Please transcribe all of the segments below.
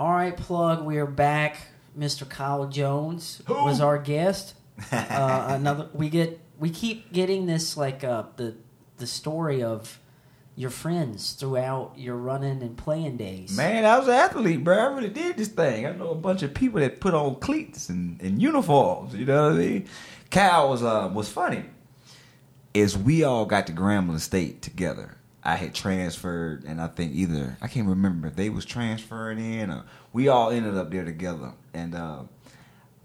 All right, plug. We are back. Mr. Kyle Jones was our guest. Uh, another. We get. We keep getting this like uh, the the story of your friends throughout your running and playing days. Man, I was an athlete, bro. I really did this thing. I know a bunch of people that put on cleats and, and uniforms. You know what I mean? Kyle was uh, was funny. Is we all got to Grambling State together. I had transferred, and I think either I can't remember if they was transferring in or we all ended up there together. And uh,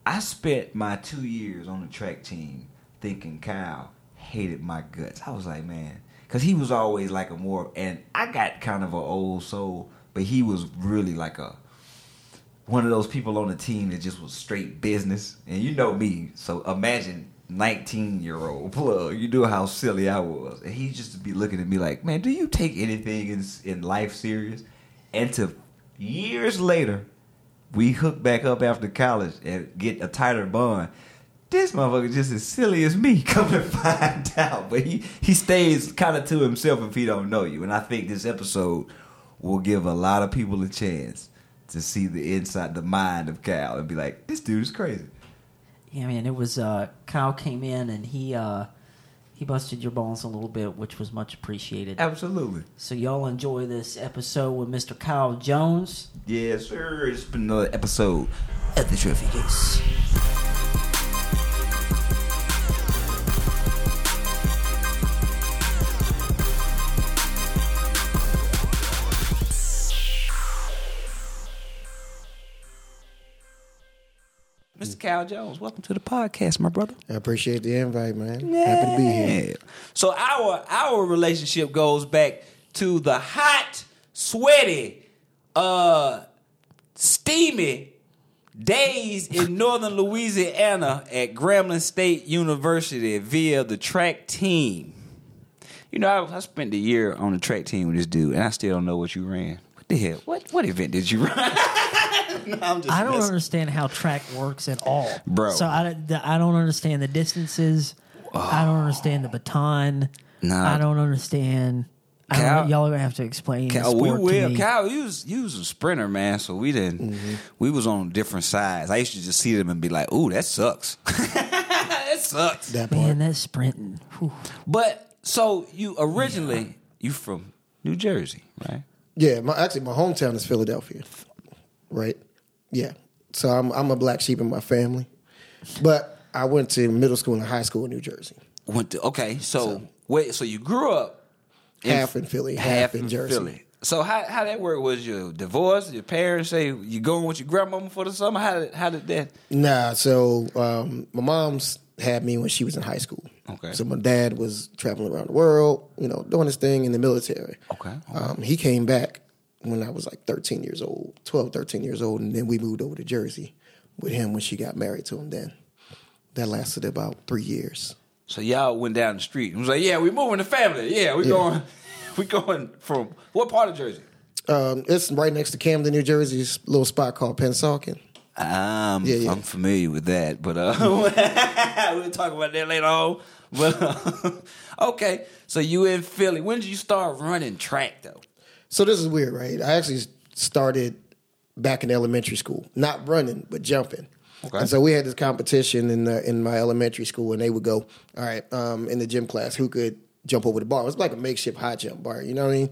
I spent my two years on the track team thinking Kyle hated my guts. I was like, man, because he was always like a more, and I got kind of an old soul, but he was really like a one of those people on the team that just was straight business. And you know me, so imagine 19 year old plug. You knew how silly I was. And he just be looking at me like, man, do you take anything in, in life serious? And to years later, we hook back up after college and get a tighter bond. This motherfucker just as silly as me. Come and find out, but he he stays kind of to himself if he don't know you. And I think this episode will give a lot of people a chance to see the inside, the mind of Cal, and be like, this dude is crazy. Yeah, man. It was uh, Kyle came in and he uh, he busted your balls a little bit, which was much appreciated. Absolutely. So y'all enjoy this episode with Mr. Kyle Jones. Yes, sir. It's been another episode of the Trophy Case. Cal Jones, welcome to the podcast, my brother. I appreciate the invite, man. Happy to be here. So our our relationship goes back to the hot, sweaty, uh, steamy days in northern Louisiana at Grambling State University via the track team. You know, I, I spent a year on the track team with this dude, and I still don't know what you ran. What the hell? What what event did you run? no, I'm just I don't messing. understand how track works at all, Bro. So I, the- I don't understand the distances. I don't understand the baton. Nah. I don't understand. I Cal- don't, y'all are gonna have to explain. the Cal, we sport to will. me. Cal, you was you was a sprinter, man. So we didn't. Mm-hmm. We was on different sides. I used to just see them and be like, "Ooh, that sucks. that sucks." That part. Man, that's sprinting. Whew. But so you originally you from New Jersey, right? Yeah, my actually my hometown is Philadelphia. Right? Yeah. So I'm I'm a black sheep in my family. But I went to middle school and high school in New Jersey. Went to okay. So, wait. So you grew up Half in Philly, half in Jersey. Philly. So how how that work? Was you divorced? Your parents say you going with your grandmama for the summer? How did how did that? Nah, so um, my mom's had me when she was in high school. Okay. So my dad was traveling around the world, you know, doing his thing in the military. Okay, Um, he came back when I was like 13 years old, 12, 13 years old, and then we moved over to Jersey with him when she got married to him then. That lasted about three years. So y'all went down the street and was like, "Yeah, we're moving the family. Yeah, we going, we going from what part of Jersey?" Um, it's right next to Camden, New Jersey. A little spot called Pennsauken. I'm Yeah, yeah. I'm familiar with that, but uh, we'll talk about that later on. But okay, so you in Philly? When did you start running track though? So this is weird, right? I actually started back in elementary school, not running but jumping. Okay. And so we had this competition in the, in my elementary school, and they would go, all right, um, in the gym class, who could jump over the bar? It was like a makeshift high jump bar, you know what I mean?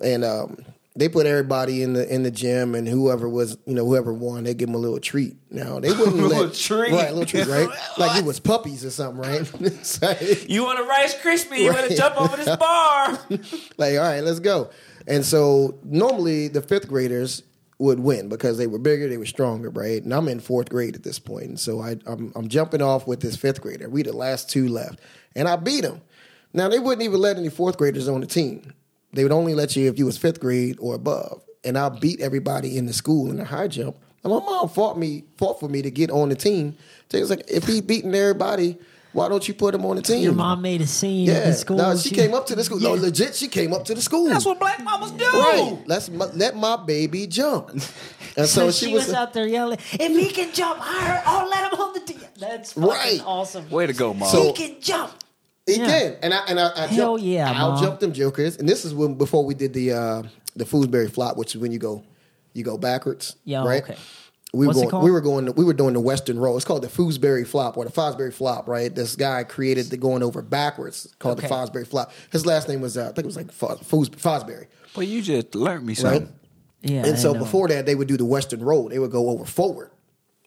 And um, they put everybody in the in the gym, and whoever was, you know, whoever won, they give them a little treat. Now they wouldn't Little let treat? right, a little treat, right? like it was puppies or something, right? So- You want a Rice Krispie? You want to jump over this bar? like, all right, let's go. And so normally the fifth graders would win because they were bigger, they were stronger, right? And I'm in fourth grade at this point, and so I, I'm, I'm jumping off with this fifth grader. We the last two left, and I beat him. Now they wouldn't even let any fourth graders on the team. They would only let you if you was fifth grade or above. And I beat everybody in the school in the high jump. And my mom fought me, fought for me to get on the team. So it was like, if he beating everybody, why don't you put him on the team? Your mom made a scene yeah. at the school. No, she, came up to the school. No, legit, she came up to the school. That's what black mamas do. Right. Let's m- let my baby jump. And so, So she, she, was, out there yelling, "If he can jump higher, I'll oh, let him on the team." That's fucking Right. awesome. Way to go, mom. So- he can jump. He Yeah. can, and I and I, I Hell jumped, yeah, I'll jump them jokers. And this is when before we did the uh, the Foosbury flop, which is when you go You go backwards. Yeah, right. okay. We What's were going, we were going. We were doing the Western roll. It's called the Fosbury flop or the Fosbury flop. Right. This guy created the going over backwards called Okay. the Fosbury flop. His last name was uh, I think it was like Fos, Fos, Fosbury. Well, you just learned me something. Right. Yeah. I And so know. before that, they would do the Western roll. They would go over forward,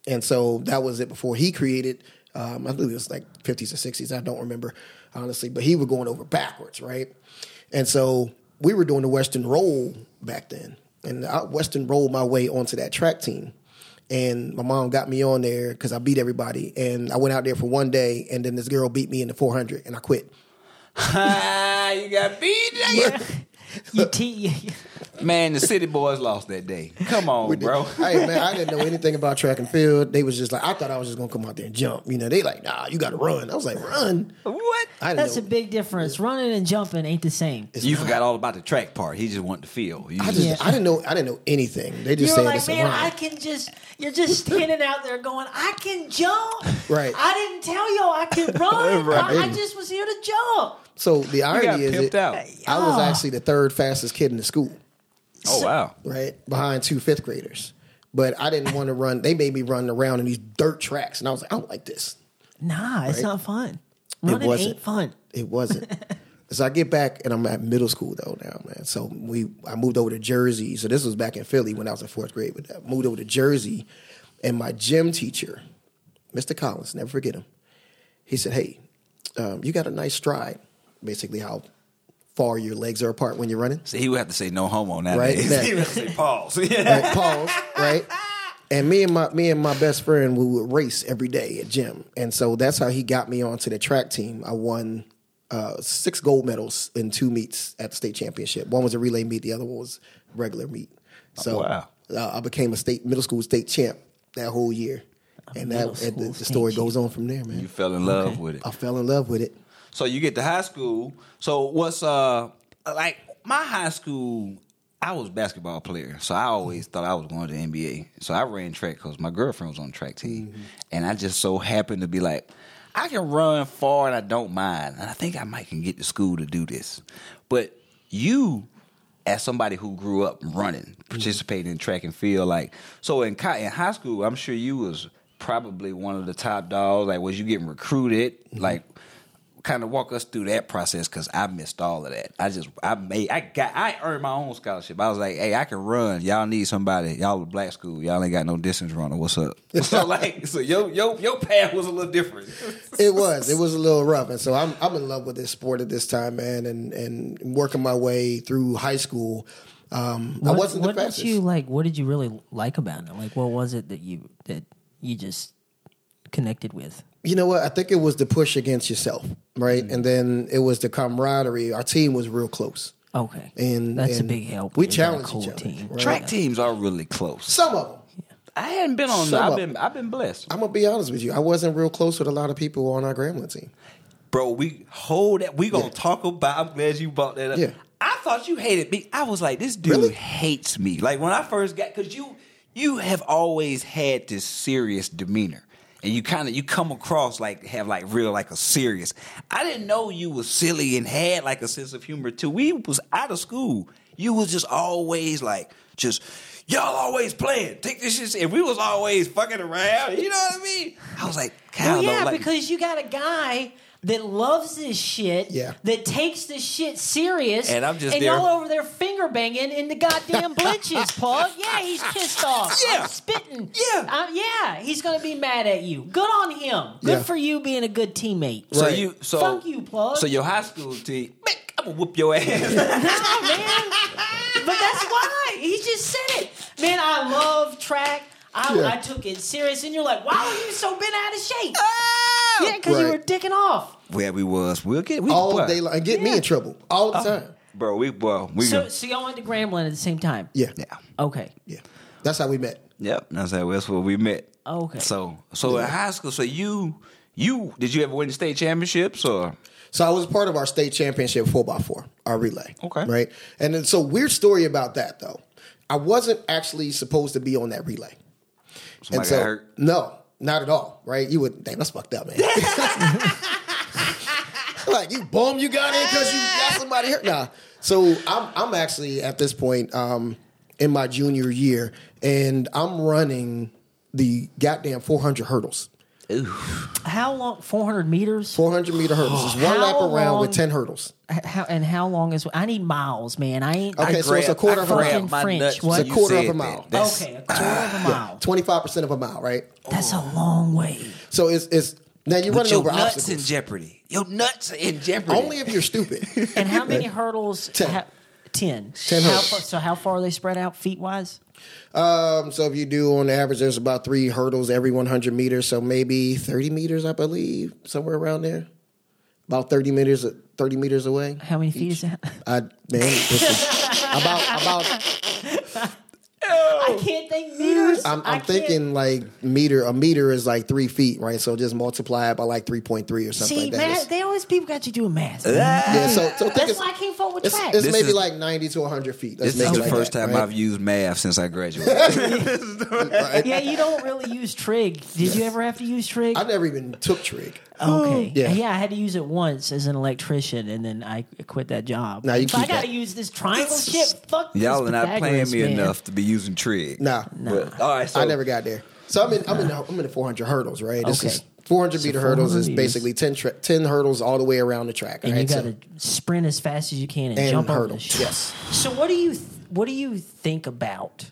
and so that was it. Before he created, um, I believe it was like fifties or sixties. I don't remember honestly, but he was going over backwards, right? And so we were doing the Western roll back then, and I Western rolled my way onto that track team. And my mom got me on there because I beat everybody. And I went out there for one day, and then this girl beat me in the 400, and I quit. You got beat. Yeah. you te- Man, the city boys lost that day. Come on, We did- bro. Hey man, I didn't know anything about track and field. They was just like, I thought I was just gonna come out there and jump. You know, they like, nah, you got to run. I was like, run. What? I That's know. a big difference. Running and jumping ain't the same. It's You not. forgot all about the track part. He just wanted to feel. You I just- just, Yeah. I didn't know, I didn't know anything. They You just were said like, it's a man, run. I can just. You're just standing out there going, I can jump. Right. I didn't tell y'all I can run. Right. I, I just was here to jump. So the got irony is, it, out. I was actually the third fastest kid in the school, oh wow. right behind two fifth graders. But I didn't want to run. They made me run around in these dirt tracks, and I was like, I don't like this. Nah, it's Right. not fun. It Running wasn't. ain't fun. It wasn't. so I get back and I'm at middle school though now, man. So we I moved over to Jersey. So this was back in Philly when I was in fourth grade. But I moved over to Jersey, and my gym teacher, Mr. Collins, never forget him. He said, "Hey, um, you got a nice stride. Basically, how far your legs are apart when you're running." So he would have to say no homo now. Right, He would have to say pause. right? Pause, right? And me and my me and my best friend we would race every day at gym, and so that's how he got me onto the track team. I won uh, six gold medals in two meets at the state championship. One was a relay meet, the other one was regular meet. So wow. uh, I became a state middle school state champ that whole year, and that and the, the story goes on from there, man. You fell in love Okay. with it. I fell in love with it. So you get to high school. So what's uh like my high school? I was a basketball player, so I always thought I was going to the NBA. So I ran track because my girlfriend was on the track team, mm-hmm. and I just so happened to be like, I can run far and I don't mind, and I think I might can get to school to do this. But you, as somebody who grew up running, mm-hmm. participating in track and field, like so in in high school, I'm sure you was probably one of the top dogs. Like, was you getting recruited? Mm-hmm. Like, kind of walk us through that process because I missed all of that. I just I made I got I earned my own scholarship. I was like, hey, I can run. Y'all need somebody. Y'all a black school. Y'all ain't got no distance runner. What's up? so like, so your your your path was a little different. It was. It was a little rough, and so I'm I'm in love with this sport at this time, man, and and working my way through high school. Um, I What, wasn't what the did you like? What did you really like about it? Like, what was it that you that you just connected with? You know what? I think it was the push against yourself, right? Mm. And then it was the camaraderie. Our team was real close. Okay, And that's and a big help. We when you challenged each other. team. right? Track teams are really close. Some of them. I hadn't been on. Some I've of been I've been blessed, I'm gonna be honest with you. I wasn't real close with a lot of people on our Grambling team. bro. We hold that. We gonna Yeah. talk about. I'm glad you brought that up. Yeah. I thought you hated me. I was like, this dude Really? hates me. Like when I first got, because you you have always had this serious demeanor, and you kind of you come across like have like real like a serious. I didn't know you was silly and had like a sense of humor too. We was out of school. You was just always like just. Y'all always playing. Take this shit. And we was always fucking around. You know what I mean? I was like, Well, yeah, like, because you got a guy that loves this shit. Yeah. That takes this shit serious. And I'm just and there- y'all over there finger banging in the goddamn blinches, Paul. Yeah, he's pissed off. Yeah. I'm spitting. Yeah. I'm- yeah, he's gonna be mad at you. Good on him. Good Yeah. for you being a good teammate. So Right. you so Fuck you, Paul. So your high school team, I'm gonna whoop your ass. No, man. But that's why. He just said it. Man, I love track. I, Yeah. I took it serious. And you're like, why were you so bent out of shape? Ah! Yeah, because you Right. were dicking off. Where we was, we'll get we All boy, day long and get me Yeah. in trouble all the uh, time. bro. We well, we So, so y'all went to Grambling at the same time? Yeah. yeah, Okay. Yeah. That's how we met. yep. That's how that's where we met. Okay. So so in high school, so you you did you ever win the state championships or So I was part of our state championship four x four, our relay. Okay. Right. And then so weird story about that though. I wasn't actually supposed to be on that relay. somebody and so got hurt? no, not at all. Right? You would damn that's fucked up, man. like you bum you got in because you got somebody hurt. Nah. So I'm I'm actually at this point, um, in my junior year, and I'm running the goddamn 400 hurdles. How long? Four hundred meters. 400 meter hurdles. It's one How lap around long- with 10 hurdles. H- How and how long is? I need miles, man. I ain't. Okay, I, so it's a grabbed- quarter I of a grabbed my French, nuts what? when It's a you quarter of said a mile. that. That's- okay, a quarter of a mile. 25% of a mile, right? That's a long way. So it's it's now you're running your over nuts obstacles. in jeopardy. Your nuts are in jeopardy. Only if you're stupid. And how many hurdles? Ten. ha- ten. Ten How hurdles. far, so how far are they spread out feet wise? um, so if you do on average, there's about three hurdles every 100 meters. So maybe 30 meters, I believe, somewhere around there. About 30 meters, 30 meters away. How many feet is that? I man, listen, about about I can't think meters. I'm, I I'm thinking like meter. A meter is like three feet, right? So just multiply it by like 3.3 or something See, like that. math. They always people got you doing math. yeah, so so think That's why I can't fall with it's, track. it's This maybe is- like 90 to 100 feet. Let's This is make it the like first that, time right? I've used math since I graduated. yeah, you don't really use trig. Did you ever have to use trig? I never even took trig. Oh, okay. Yeah. Yeah. I had to use it once as an electrician, and then I quit that job. Now you so I got to use this triangle shit. Fuck Y'all are not playing me man. enough to be using trig. Nah, But, all right, so I never got there. So I'm in I'm in the, I'm in the 400 hurdles, right? This Okay. is 400 meter hurdles 400 is basically 10 tra- 10 hurdles all the way around the track, And right? you got So- to sprint as fast as you can and, And jump over hurdle, yes. So what do you th- what do you think about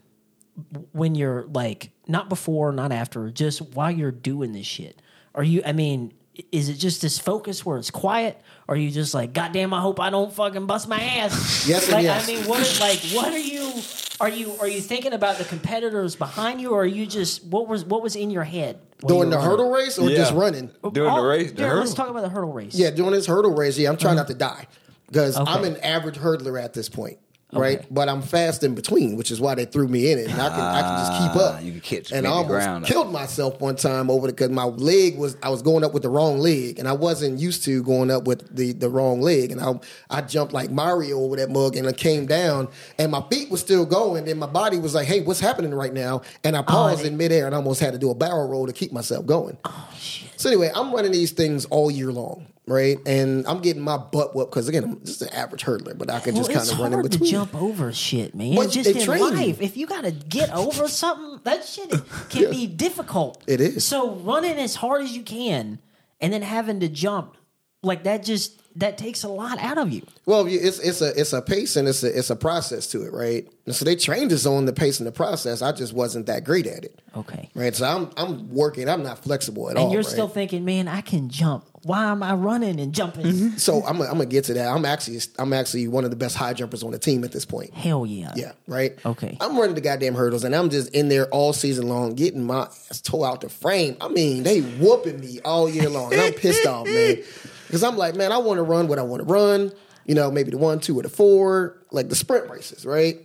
when you're like not before, not after, just while you're doing this shit? Are you? I mean, is it just this focus where it's quiet? Or are you just like, God damn, I hope I don't fucking bust my ass? Yes like, yes. I mean, what is like? What are you? Are you are you thinking about the competitors behind you, or are you just what was what was in your head when doing you the were hurdle race or Yeah. just running? Doing the race, the yeah, let's talk about the hurdle race. Yeah, doing this hurdle race. Yeah, I'm trying uh-huh. not to die because Okay. I'm an average hurdler at this point, right? But I'm fast in between, which is why they threw me in it. And I can I can just keep Ah, up. you can catch- and I almost ground up. killed myself one time over the because my leg was I was going up with the wrong leg, and I wasn't used to going up with the the wrong leg, and I I jumped like Mario over that mug, and I came down, and my feet was still going, and my body was like, "Hey, what's happening right now?" And I paused and- in midair, and almost had to do a barrel roll to keep myself going. Oh shit. So anyway, I'm running these things all year long, right? And I'm getting my butt whooped because again, I'm just an average hurdler, but I can just well, kind of run in between. to jump over shit, man. Well, just in you. life, if you got to get over something, that shit can be difficult. It is. So running as hard as you can, and then having to jump like that, just that takes a lot out of you. Well, it's it's a it's a pace and it's a it's a process to it, right? And so they trained us on the pace and the process. I just wasn't that great at it, Okay. right? So I'm I'm working. I'm not flexible at And all. And you're right? still thinking, man, I can jump. Why am I running and jumping? Mm-hmm. So I'm I'm gonna get to that. I'm actually I'm actually one of the best high jumpers on the team at this point. Hell yeah. Yeah, right. Okay. I'm running the goddamn hurdles, and I'm just in there all season long, getting my ass tore out the frame. I mean, they whooping me all year long, and I'm pissed off, man, because I'm like, man, I want to run what I want to run. You know, maybe the one, two, or the four, like the sprint races, right?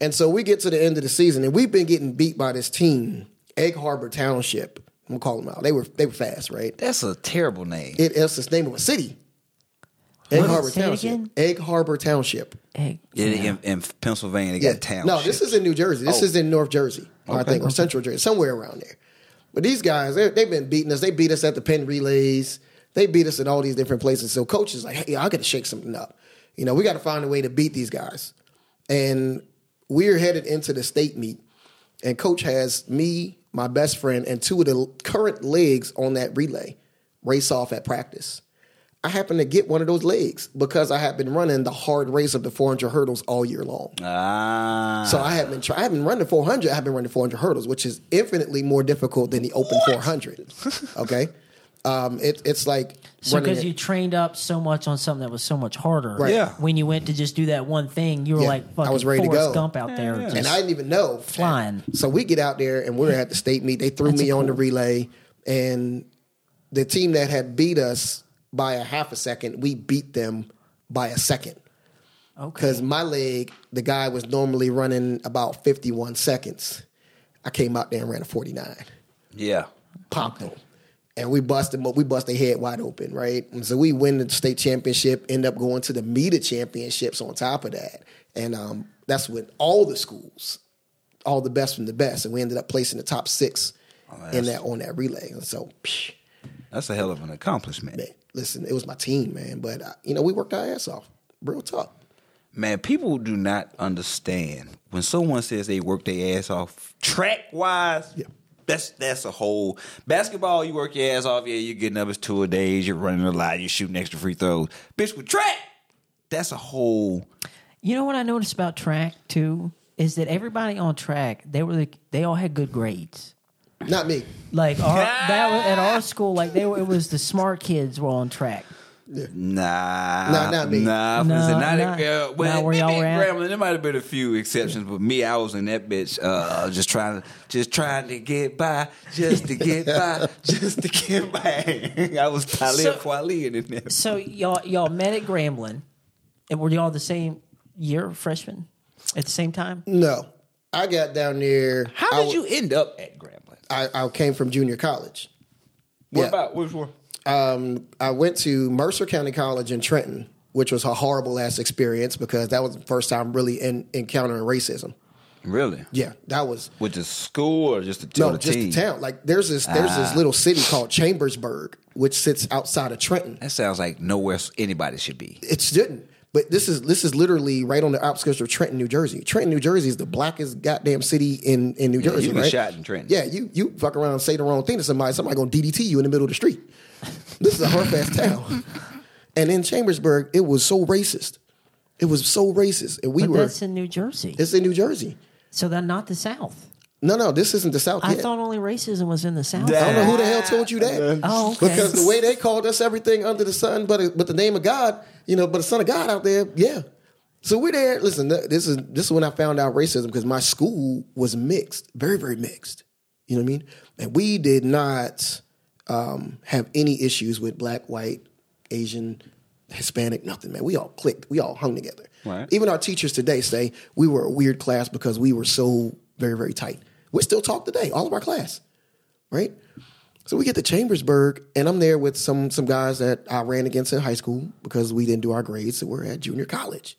And so we get to the end of the season, and we've been getting beat by this team, Egg Harbor Township. I'm gonna call them out. They were they were fast, right? That's a terrible name. It, it's the name of a city. Egg What? Harbor Say it Township. again? Egg Harbor Township. Egg. Yeah, yeah. in, in Pennsylvania, they Yeah. got towns. No, this is in New Jersey. This Oh. is in North Jersey, I think, or Central Jersey, somewhere around there. But these guys, they- they've been beating us. They beat us at the Penn relays. They beat us in all these different places. So coach is like, hey, I got to shake something up. You know, we got to find a way to beat these guys. And we're headed into the state meet. And coach has me, my best friend, and two of the current legs on that relay race off at practice. I happen to get one of those legs because I have been running the hard race of the 400 hurdles all year long. Ah. So I have been try- I haven't run the 400. I have been running 400 hurdles, which is infinitely more difficult than the open 400. Okay, um, it, it's like So because you trained up so much on something that was so much harder, Right. Yeah. When you went to just do that one thing, you were Yeah. like I fucking was ready to go. Gump out there. just- and I didn't even know Flying. So we get out there and we're at the state meet. They threw That's me a on the relay, and the team that had beat us by a half a second, we beat them by a second. okay. Because my leg, the guy was normally running about 51 seconds. I came out there and ran a 49. yeah. popped them. And we bust them up. We bust their head wide open, right? And so we win the state championship, end up going to the META championships on top of that. And um, that's with all the schools, all the best from the best. And we ended up placing the top six in that on that relay. And so, psh, That's a hell of an accomplishment. man, listen, it was my team, man. But, uh, you know, we worked our ass off. Real talk. Man, people do not understand when someone says they work their ass off track wise. Yeah. That's that's a whole basketball. You work your ass off. Yeah, you're getting up as two a days. You're running a lot. You're shooting extra free throws. Bitch with track. That's a whole. You know what I noticed about track too is that everybody on track they were the, they all had good grades. Not me. Like our, that was, at our school, like they were, it was the smart kids were on track. Nah, Nah, not me. Nah, No, listen, not, not- uh, well, not where y'all were at. Grambling, there might have been a few exceptions, but me, I was in that bitch, uh, just trying to, just trying to get by, just to get by, just to get by. I was Talib So- Kweli in there. So y'all y'all met at Grambling, and were y'all the same year, freshman at the same time? No. I got down there. How I did w- you end up at Grambling? I, I came from junior college. What Yeah. about which one? Um, I went to Mercer County College in Trenton, which was a horrible ass experience because that was the first time really in, encountering racism. Really? Yeah, that was With the school or just the, no, just the town. Like there's this there's Ah. this little city called Chambersburg, which sits outside of Trenton. That sounds like nowhere anybody should be. It didn't. But this is this is literally right on the outskirts of Trenton, New Jersey. Trenton, New Jersey is the blackest goddamn city in, in New Yeah, Jersey. you right? shot in Trenton. Yeah, you you fuck around and say the wrong thing to somebody, somebody gonna DDT you in the middle of the street. This is a hard ass town. And in Chambersburg, it was so racist. It was so racist, and we But were. that's in New Jersey, It's in New Jersey. so they're not the South. No, no, this isn't the South. I yet. thought only racism was in the South. I don't know who the hell told you that. Oh, okay. Because the way they called us everything under the sun, but but the name of God, you know, but the Son of God out there, yeah. So we're there. Listen, this is this is when I found out racism because my school was mixed, very very mixed. You know what I mean? And we did not um, have any issues with black, white, Asian, Hispanic, nothing. Man, we all clicked. We all hung together. Right. Even our teachers today say we were a weird class because we were so very very tight. We still talk today, all of our class right? So we get to Chambersburg, and I'm there with some some guys that I ran against in high school because we didn't do our grades, so we're at junior college.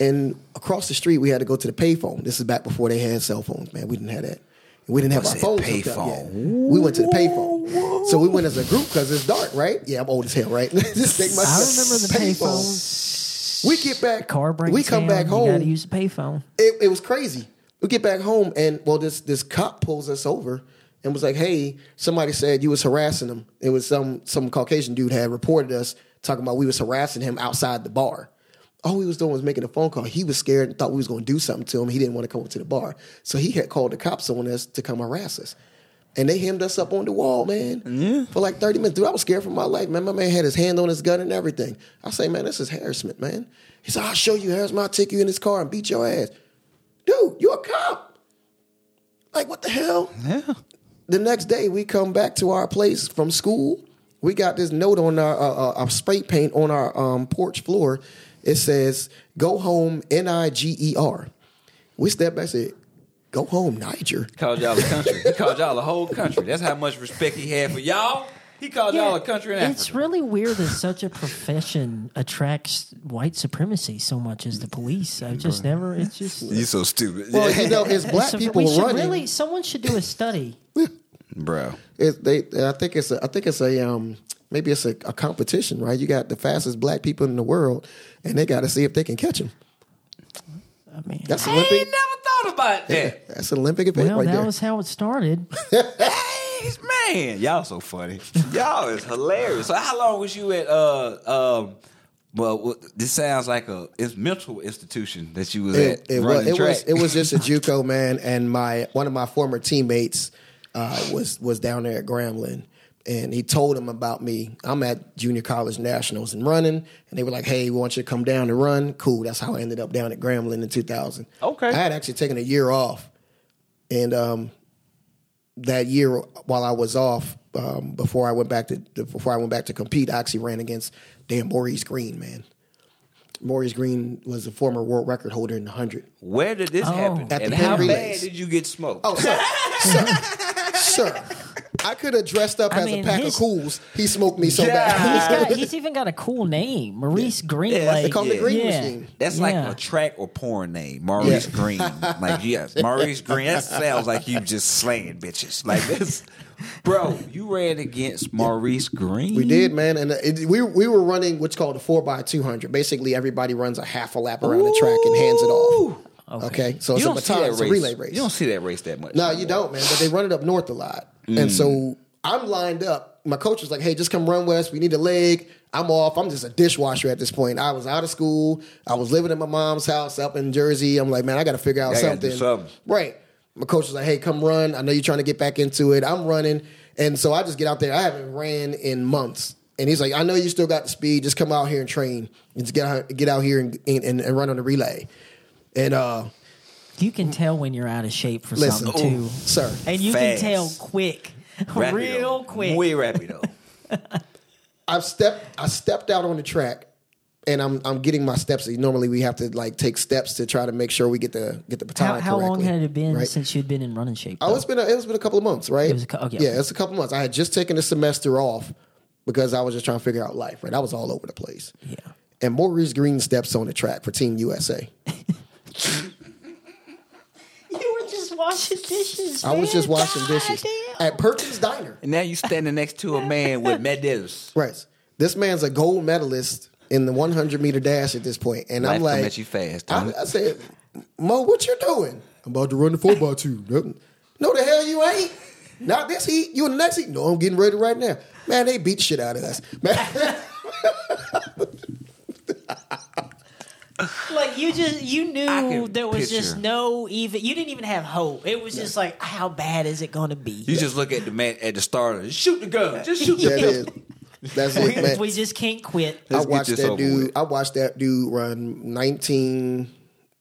And across the street, we had to go to the payphone. This is back before they had cell phones, man. We didn't have that. We didn't have our phones up yet. We went to the payphone. So we went as a group because it's dark, right? Yeah, I'm old as hell, right? this thing must I remember the payphone. We get back. Car breaks We come down, back You home got to use a payphone. it, it was crazy. We get back home and well, this this cop pulls us over and was like, "Hey, somebody said you was harassing him." It was some some Caucasian dude had reported us talking about we was harassing him outside the bar. All he was doing was making a phone call. He was scared and thought we was going to do something to him. He didn't want to come up to the bar, so he had called the cops on us to come harass us. And they hemmed us up on the wall, man, for like 30 minutes. Dude, I was scared for my life, man. My man had his hand on his gun and everything. I say, man, this is harassment, man. He said, I'll show you harassment. I'll take you in his car and beat your ass. Dude, you're a cop. Like, what the hell? Yeah. The next day, we come back to our place from school. We got this note on our, uh, uh, our spray paint on our um, porch floor. It says, go home, N I G E R. We step back and said, go home, Niger. He Called y'all a country. He called y'all a whole country. That's how much respect he had for y'all. He called y'all a country in Africa. It's really weird that such a profession attracts white supremacy so much as the police. I've just never. It's just. you're so stupid. Well, you know, it's black So people we should running. really. Someone should do a study. Bro. It, they, I think it's a, I think it's a um, maybe it's a, a competition, right? You got the fastest black people in the world, and they got to see if they can catch them. I mean, That's I ain't Olympic. never thought about that. That's an Olympic event well, right that there. That was how it started. Hey, man, y'all so funny. Y'all is hilarious. So how long was you at uh um well this sounds like a it's mental institution that you was it, at it was running it was it was just a JUCO man, and my one of my former teammates uh, was was down there at Grambling, and he told him about me. I'm at junior college nationals and running, and they were like, "Hey, we want you to come down and run." Cool. That's how I ended up down at Grambling in 2000. Okay. I had actually taken a year off, and um, that year while I was off, um, before I went back to before I went back to compete, I actually ran against Dan Maurice Greene, man. Maurice Greene was a former world record holder in the hundred. Where did this Oh. happen? At and the how Penn bad did you get smoked? Oh, sir, sir, sir. I could have dressed up I as mean, a pack his- of cools. He smoked me so Yeah. He's bad. got. He's even got a cool name, Maurice Greene. Yeah, like, they call him the Green yeah. Machine. That's like Yeah. a track or porn name, Maurice Yeah. Green. Like, yes, Maurice Greene. That sounds like you just slaying bitches. Like this, bro. You ran against Maurice Greene. We did, man, and it, we we were running what's called a four x two hundred. Basically, everybody runs a half a lap around the track and hands it off. Okay, so it's You a baton, it's a race. relay race. You don't see that race that much. No, you don't, man. But they run it up north a lot, and so I'm lined up. My coach was like, "Hey, just come run west. We need a leg." I'm off. I'm just a dishwasher at this point. I was out of school. I was living at my mom's house up in Jersey. I'm like, man, I got to figure out something. something. Right. My coach was like, "Hey, come run. I know you're trying to get back into it. I'm running." And so I just get out there. I haven't ran in months. And he's like, "I know you still got the speed. Just come out here and train. And just get out, get out here and, and, and run on the relay." And uh, You can tell when you're out of shape for listen, something too, sir. and you Fast. can tell quick, Rapido. real quick. Muy rapido. I've stepped I stepped out on the track and I'm I'm getting my steps. Normally we have to like take steps to try to make sure we get the get the baton How, how long correctly, had it been right? since you'd been in running shape? Oh, it's been a, it's been a couple of months, right? It was a okay. Yeah, it's a couple of months. I had just taken the semester off because I was just trying to figure out life. Right, I was all over the place. Yeah. And Maurice Greene steps on the track for Team USA. You were just washing dishes. I was man. just washing God dishes damn. at Perkins Diner. And now you standing next to a man with medals. Right. This man's a gold medalist in the 100 meter dash at this point, and Life I'm like, at you fast, I. I said, Mo, what you doing? I'm about to run the four by two. No, no, the hell you ain't. Not this heat. You in the next heat? No, I'm getting ready right now. Man, they beat shit out of us. Man, Like you just you knew there was just no even you didn't even have hope. It was just like how bad is it going to be? You just look at the man at the starter. Shoot the gun. Just shoot the that gun. That's it, we, man. we just can't quit. I Let's get watched that dude. with. I watched that dude run 19,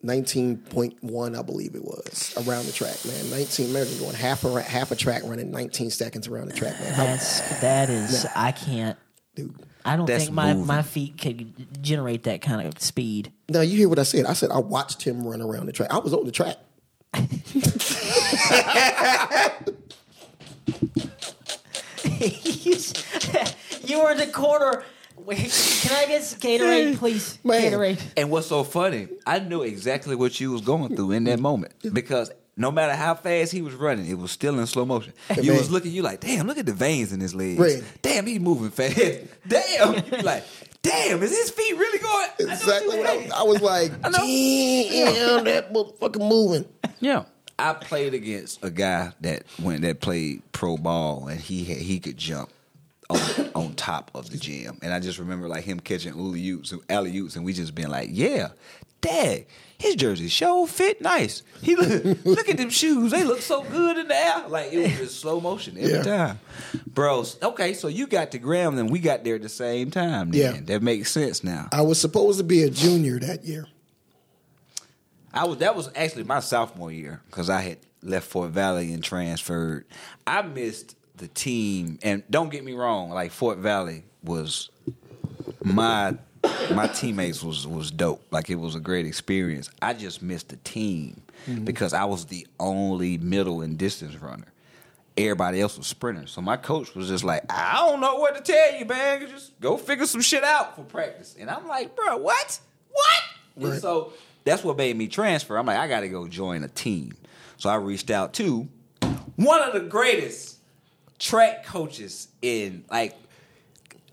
19.1, I believe it was, around the track, man. 19 minutes going half a half a track running 19 seconds around the track, man. How- That's that is I can't. dude. I don't That's think my, moving. my feet could generate that kind of speed. Now you hear what I said. I said I watched him run around the track. I was on the track. you were in the corner. Wait, can I get some Gatorade, please? Man. Gatorade. And what's so funny, I knew exactly what you was going through in that moment because no matter how fast he was running, it was still in slow motion. You man. was looking, you like, damn, look at the veins in his legs. Right. Damn, he's moving fast. Damn, you like, damn, is his feet really going? Exactly you what I was. I was like, I damn, that motherfucker moving. Yeah. I played against a guy that went that played pro ball and he had, he could jump on, on top of the gym. And I just remember like him catching alley oops alley and we just being like, Yeah, dad, his jersey show fit nice. He look look at them shoes. They look so good in the air. Like it was just slow motion every Yeah. time. Bros, okay, so you got to Graham and we got there at the same time then. Yeah. That makes sense now. I was supposed to be a junior that year. I was that was actually my sophomore year because I had left Fort Valley and transferred. I missed the team, and don't get me wrong, like Fort Valley was my my teammates was was dope. Like it was a great experience. I just missed the team mm-hmm. because I was the only middle and distance runner. Everybody else was sprinters. So my coach was just like, I don't know what to tell you, man. Just go figure some shit out for practice. And I'm like, bro, what? What? And so that's what made me transfer. I'm like, I got to go join a team. So I reached out to one of the greatest track coaches in like,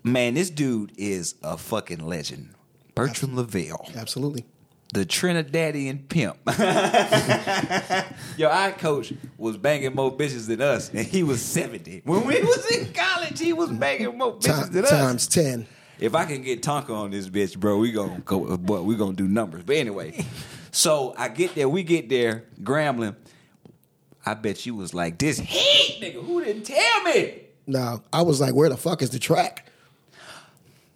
man, this dude is a fucking legend. Bertram Lovell, Absolutely. the Trinidadian pimp. Yo, our coach was banging more bitches than us, and he was 70. When we was in college, he was banging more bitches than us. times 10. If I can get Tonka on this bitch, bro, we gonna go. But we gonna do numbers. But anyway, so I get there. We get there. Grambling. I bet you was like this heat, nigga. Who didn't tell me? No, I was like, where the fuck is the track?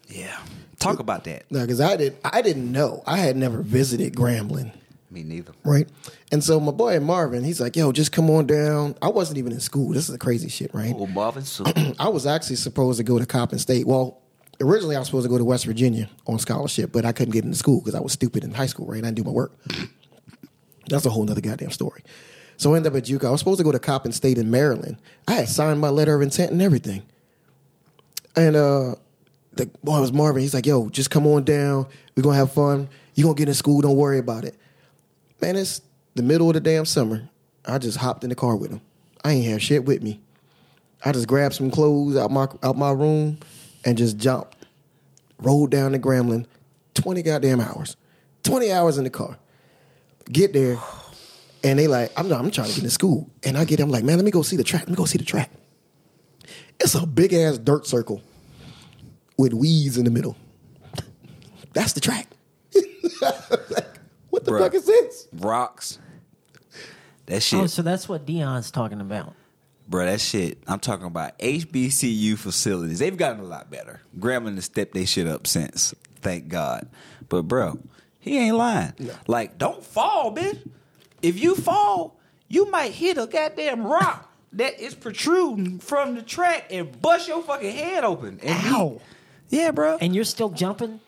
Yeah, talk about that. No, because I did I didn't know. I had never visited Grambling. Me neither. right? And so my boy Marvin, he's like, "Yo, just come on down." I wasn't even in school. This is the crazy shit, right? Oh, Marvin Soup. I was actually supposed to go to Coppin State. Well, originally I was supposed to go to West Virginia on scholarship, but I couldn't get into school because I was stupid in high school, right? I didn't do my work. That's a whole nother goddamn story. So I ended up at JUCO. I was supposed to go to Coppin State in Maryland. I had signed my letter of intent and everything. And uh, the boy was Marvin. He's like, "Yo, just come on down. We're gonna have fun. You gonna get in school? Don't worry about it." Man, it's the middle of the damn summer. I just hopped in the car with him. I ain't have shit with me. I just grabbed some clothes out my out my room and just jumped, rolled down to Grambling, twenty goddamn hours, twenty hours in the car. Get there, and they like, I'm I'm trying to get in school, and I get, I'm like, man, let me go see the track. Let me go see the track. It's a big ass dirt circle with weeds in the middle. That's the track. what the Bruh. fuck is this? Rocks. That shit, Oh, so that's what Dion's talking about. bro. That shit. I'm talking about HBCU facilities. They've gotten a lot better. Grambling has stepped their shit up since. Thank God. But bro, he ain't lying. Like, don't fall, bitch. If you fall, you might hit a goddamn rock that is protruding from the track and bust your fucking head open. And he- Ow. yeah, bro. And you're still jumping?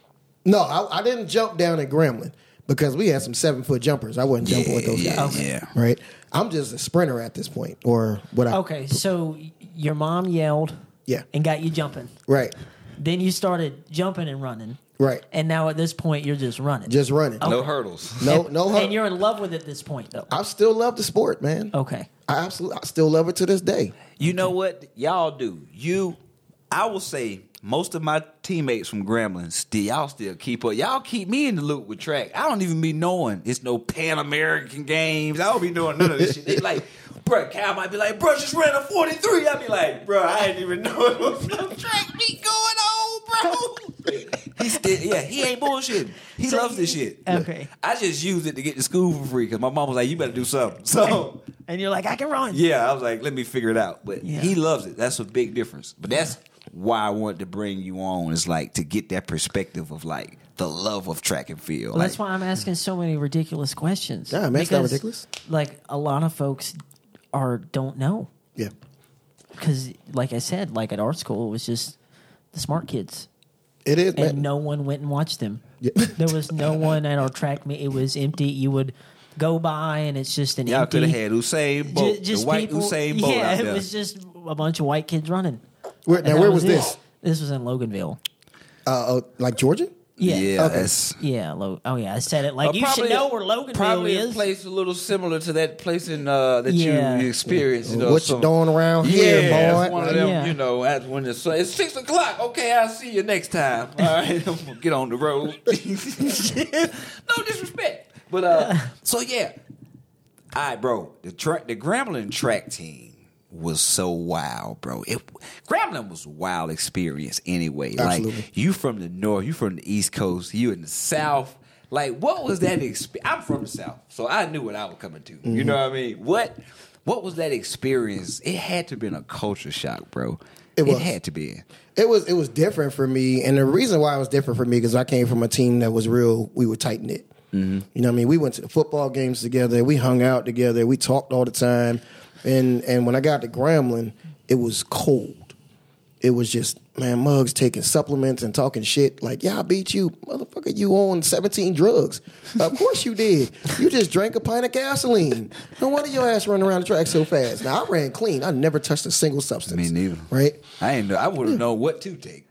No, I, I didn't jump down at Grambling because we had some seven foot jumpers. I wasn't jumping with those yeah, guys. yeah. Right? I'm just a sprinter at this point, or what I. Okay, so your mom yelled Yeah. and got you jumping. Right. Then you started jumping and running. Right. And now at this point, you're just running. Just running. no hurdles. No, and, no. And you're in love with it at this point, though. I still love the sport, man. Okay. I absolutely, I still love it to this day. You know what y'all do? You, I will say, most of my teammates from Grambling, still y'all still keep up. Y'all keep me in the loop with track. I don't even be knowing it's no Pan American games. I don't be knowing none of this shit. They like, bro, Cal might be like, bro, just ran a forty three. I be like, bro, I didn't even know it was no track meet going on, bro. he still, yeah, he ain't bullshitting. He So loves you- this shit. Okay. I just used it to get to school for free because my mom was like, you better do something. So. And you're like, I can run. Yeah, I was like, let me figure it out. But Yeah. he loves it. That's a big difference. But that's why I wanted to bring you on is like to get that perspective of like the love of track and field. Well, that's why I'm asking so many ridiculous questions. Yeah, man, it's not ridiculous. Like a lot of folks are don't know Yeah. because, like I said, like at art school, it was just the smart kids, It is, and man. no one went and watched them. Yeah. There was no one at our track meet. It was empty. You would go by, and it's just an y'all empty. could have had Usain Bolt, ju- just the white people, Usain Bolt Yeah, out it was just a bunch of white kids running. Where, now, where was, it. this? This was in Loganville. Uh, uh, like Georgia? Yeah. yeah, Okay. that's Yeah, Lo- oh yeah, I said it like Uh, you should know where Loganville Probably is. a place a little similar to that place in uh, that Yeah. you experienced. You know, what you some- doing around Yeah, here, it's boy? one of them. Yeah. You know, at when the sun, it's six o'clock. Okay, I'll see you next time. All right, I'm gonna get on the road. no disrespect, but uh so yeah. All right, bro. The track the Grambling track team was so wild, bro. It Grambling was a wild experience anyway. Absolutely. Like you from the north, you from the east coast, you in the south. Like what was that experience? I'm from the south, so I knew what I was coming to. You know what I mean? What what was that experience? It had to have been a culture shock, bro. It was. had to be. It was it was different for me, and the reason why it was different for me because I came from a team that was real. We were tight knit. Mm-hmm. You know, what I mean, we went to the football games together. We hung out together. We talked all the time. And and when I got to Grambling, it was cold. It was just man, mugs taking supplements and talking shit. Like, yeah, I beat you, motherfucker. You on seventeen drugs? of course you did. You just drank a pint of gasoline. No wonder your ass running around the track so fast. Now I ran clean. I never touched a single substance. Me neither. Right. I ain't know. I would have known what to take.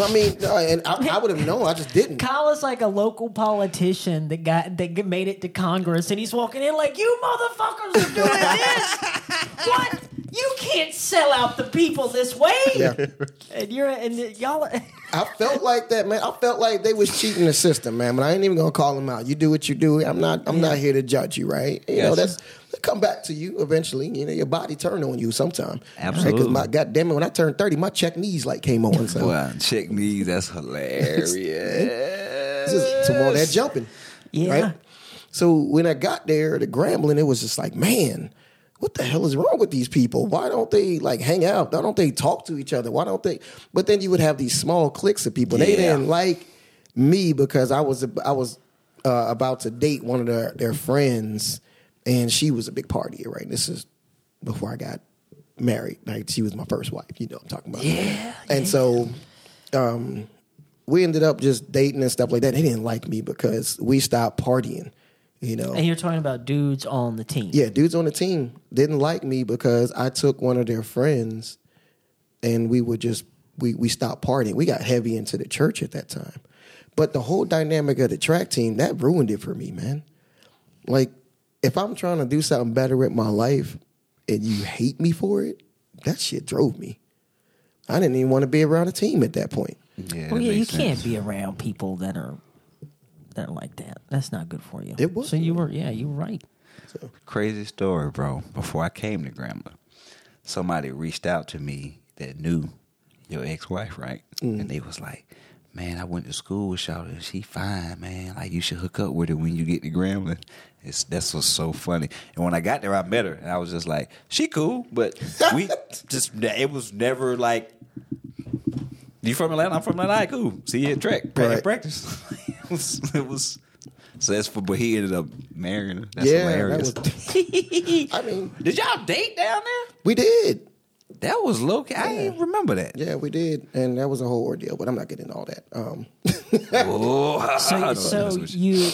I mean, no, and I, I would have known. I just didn't. Kyle is like a local politician that got that made it to Congress, and he's walking in like, "You motherfuckers are doing this! what? You can't sell out the people this way!" Yeah. And you're and y'all. I felt like that, man. I felt like they was cheating the system, man. But I ain't even gonna call them out. You do what you do. I'm not. I'm not here to judge you, right? You know, that's they come back to you eventually. You know, your body turn on you sometime. Absolutely. Because my goddamn it, when I turned thirty, my check knees like came on. So Boy, check knees. That's hilarious. just some more that jumping. Yeah. Right? So when I got there, the Grambling, it was just like, man, what the hell is wrong with these people? Why don't they like hang out? Why don't they talk to each other? Why don't they? But then you would have these small cliques of people. They didn't like me because I was I was uh, about to date one of their their friends, and she was a big partier. Right, this is before I got married. Like she was my first wife. You know, what I'm talking about. Yeah, And so um, we ended up just dating and stuff like that. They didn't like me because we stopped partying You know, And you're talking about dudes on the team. yeah, dudes on the team didn't like me because I took one of their friends, and we would just we we stopped partying. We got heavy into the church at that time, but the whole dynamic of the track team that ruined it for me, man. Like, if I'm trying to do something better with my life, and you hate me for it, that shit drove me. I didn't even want to be around a team at that point. Yeah, Well, yeah, you makes can't be around people that are that like that. That's not good for you. It was. So you were, yeah, you were right. Crazy story, bro. Before I came to Grambling, somebody reached out to me that knew your ex-wife, right? Mm. And they was like, "Man, I went to school with Shawty. and She fine, man. Like you should hook up with her when you get to Grambling." It's that's what's so funny. And when I got there, I met her, and I was just like, "She cool," but we just it was never like. You from Atlanta? I'm from Atlanta. All right, cool. See you at track Right. practice. it was. It was so that's for, but he ended up marrying her. That's yeah, hilarious. that was. I mean, Did y'all date down there? we did. That was low key. I didn't remember that. Yeah, we did, and that was a whole ordeal. But I'm not getting into all that. Um, Oh, So, so you- you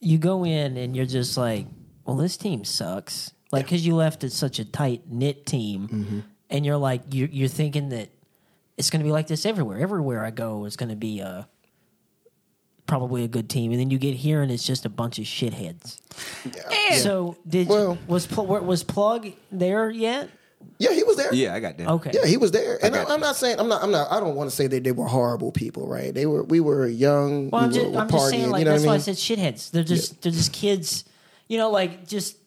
you go in and you're just like, well, this team sucks. Like, because you left it such a tight knit team, Mm-hmm. and you're like, you're, you're thinking that it's going to be like this everywhere. Everywhere I go, it's going to be a probably a good team, and then you get here and it's just a bunch of shitheads. So did Well- was Pl- was Plug there yet? yeah, he was there. yeah, I got that. Okay. Yeah, he was there, and got I, am not saying I'm not. I'm not. I don't want to say that they were horrible people, right? They were. We were young. Well, I'm we just, were, I'm just saying, partying, like you know that's what I why I said shitheads. They're just they're just kids, you know, like just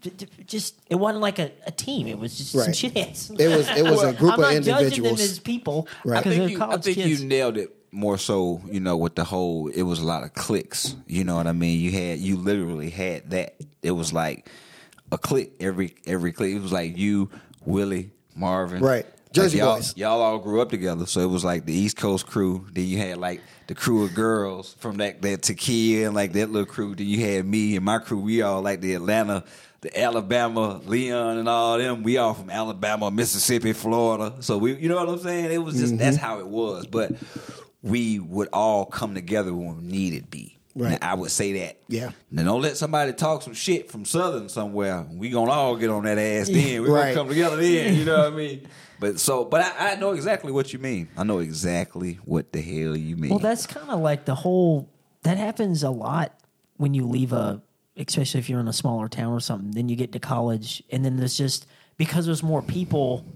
j- j- just it wasn't like a, a team. It was just some shitheads. It was- it was a group I'm of not judging them individuals. as people Right. I think, you, I think you nailed it more so, you know, with the whole it was a lot of cliques. You know what I mean? You had you literally had that. It was like a click every every click. It was like you, Willie, Marvin. Right. Jersey y'all, boys. Y'all all grew up together. So it was like the East Coast crew. Then you had like the crew of girls from that that Takia and like that little crew. Then you had me and my crew. We all like the Atlanta, the Alabama, Leon and all them. We all from Alabama, Mississippi, Florida. So we you know what I'm saying? It was just that's mm-hmm. how it was. But we would all come together when we needed be. Right. And I would say that. Yeah. Now don't let somebody talk some shit from Southern somewhere. We gonna all get on that ass then. We Right. gonna come together then. You know what I mean? But so, but I, I know exactly what you mean. I know exactly what the hell you mean. well, that's kind of like the whole that happens a lot when you leave a, especially if you're in a smaller town or something. Then you get to college, and then there's just because there's more people.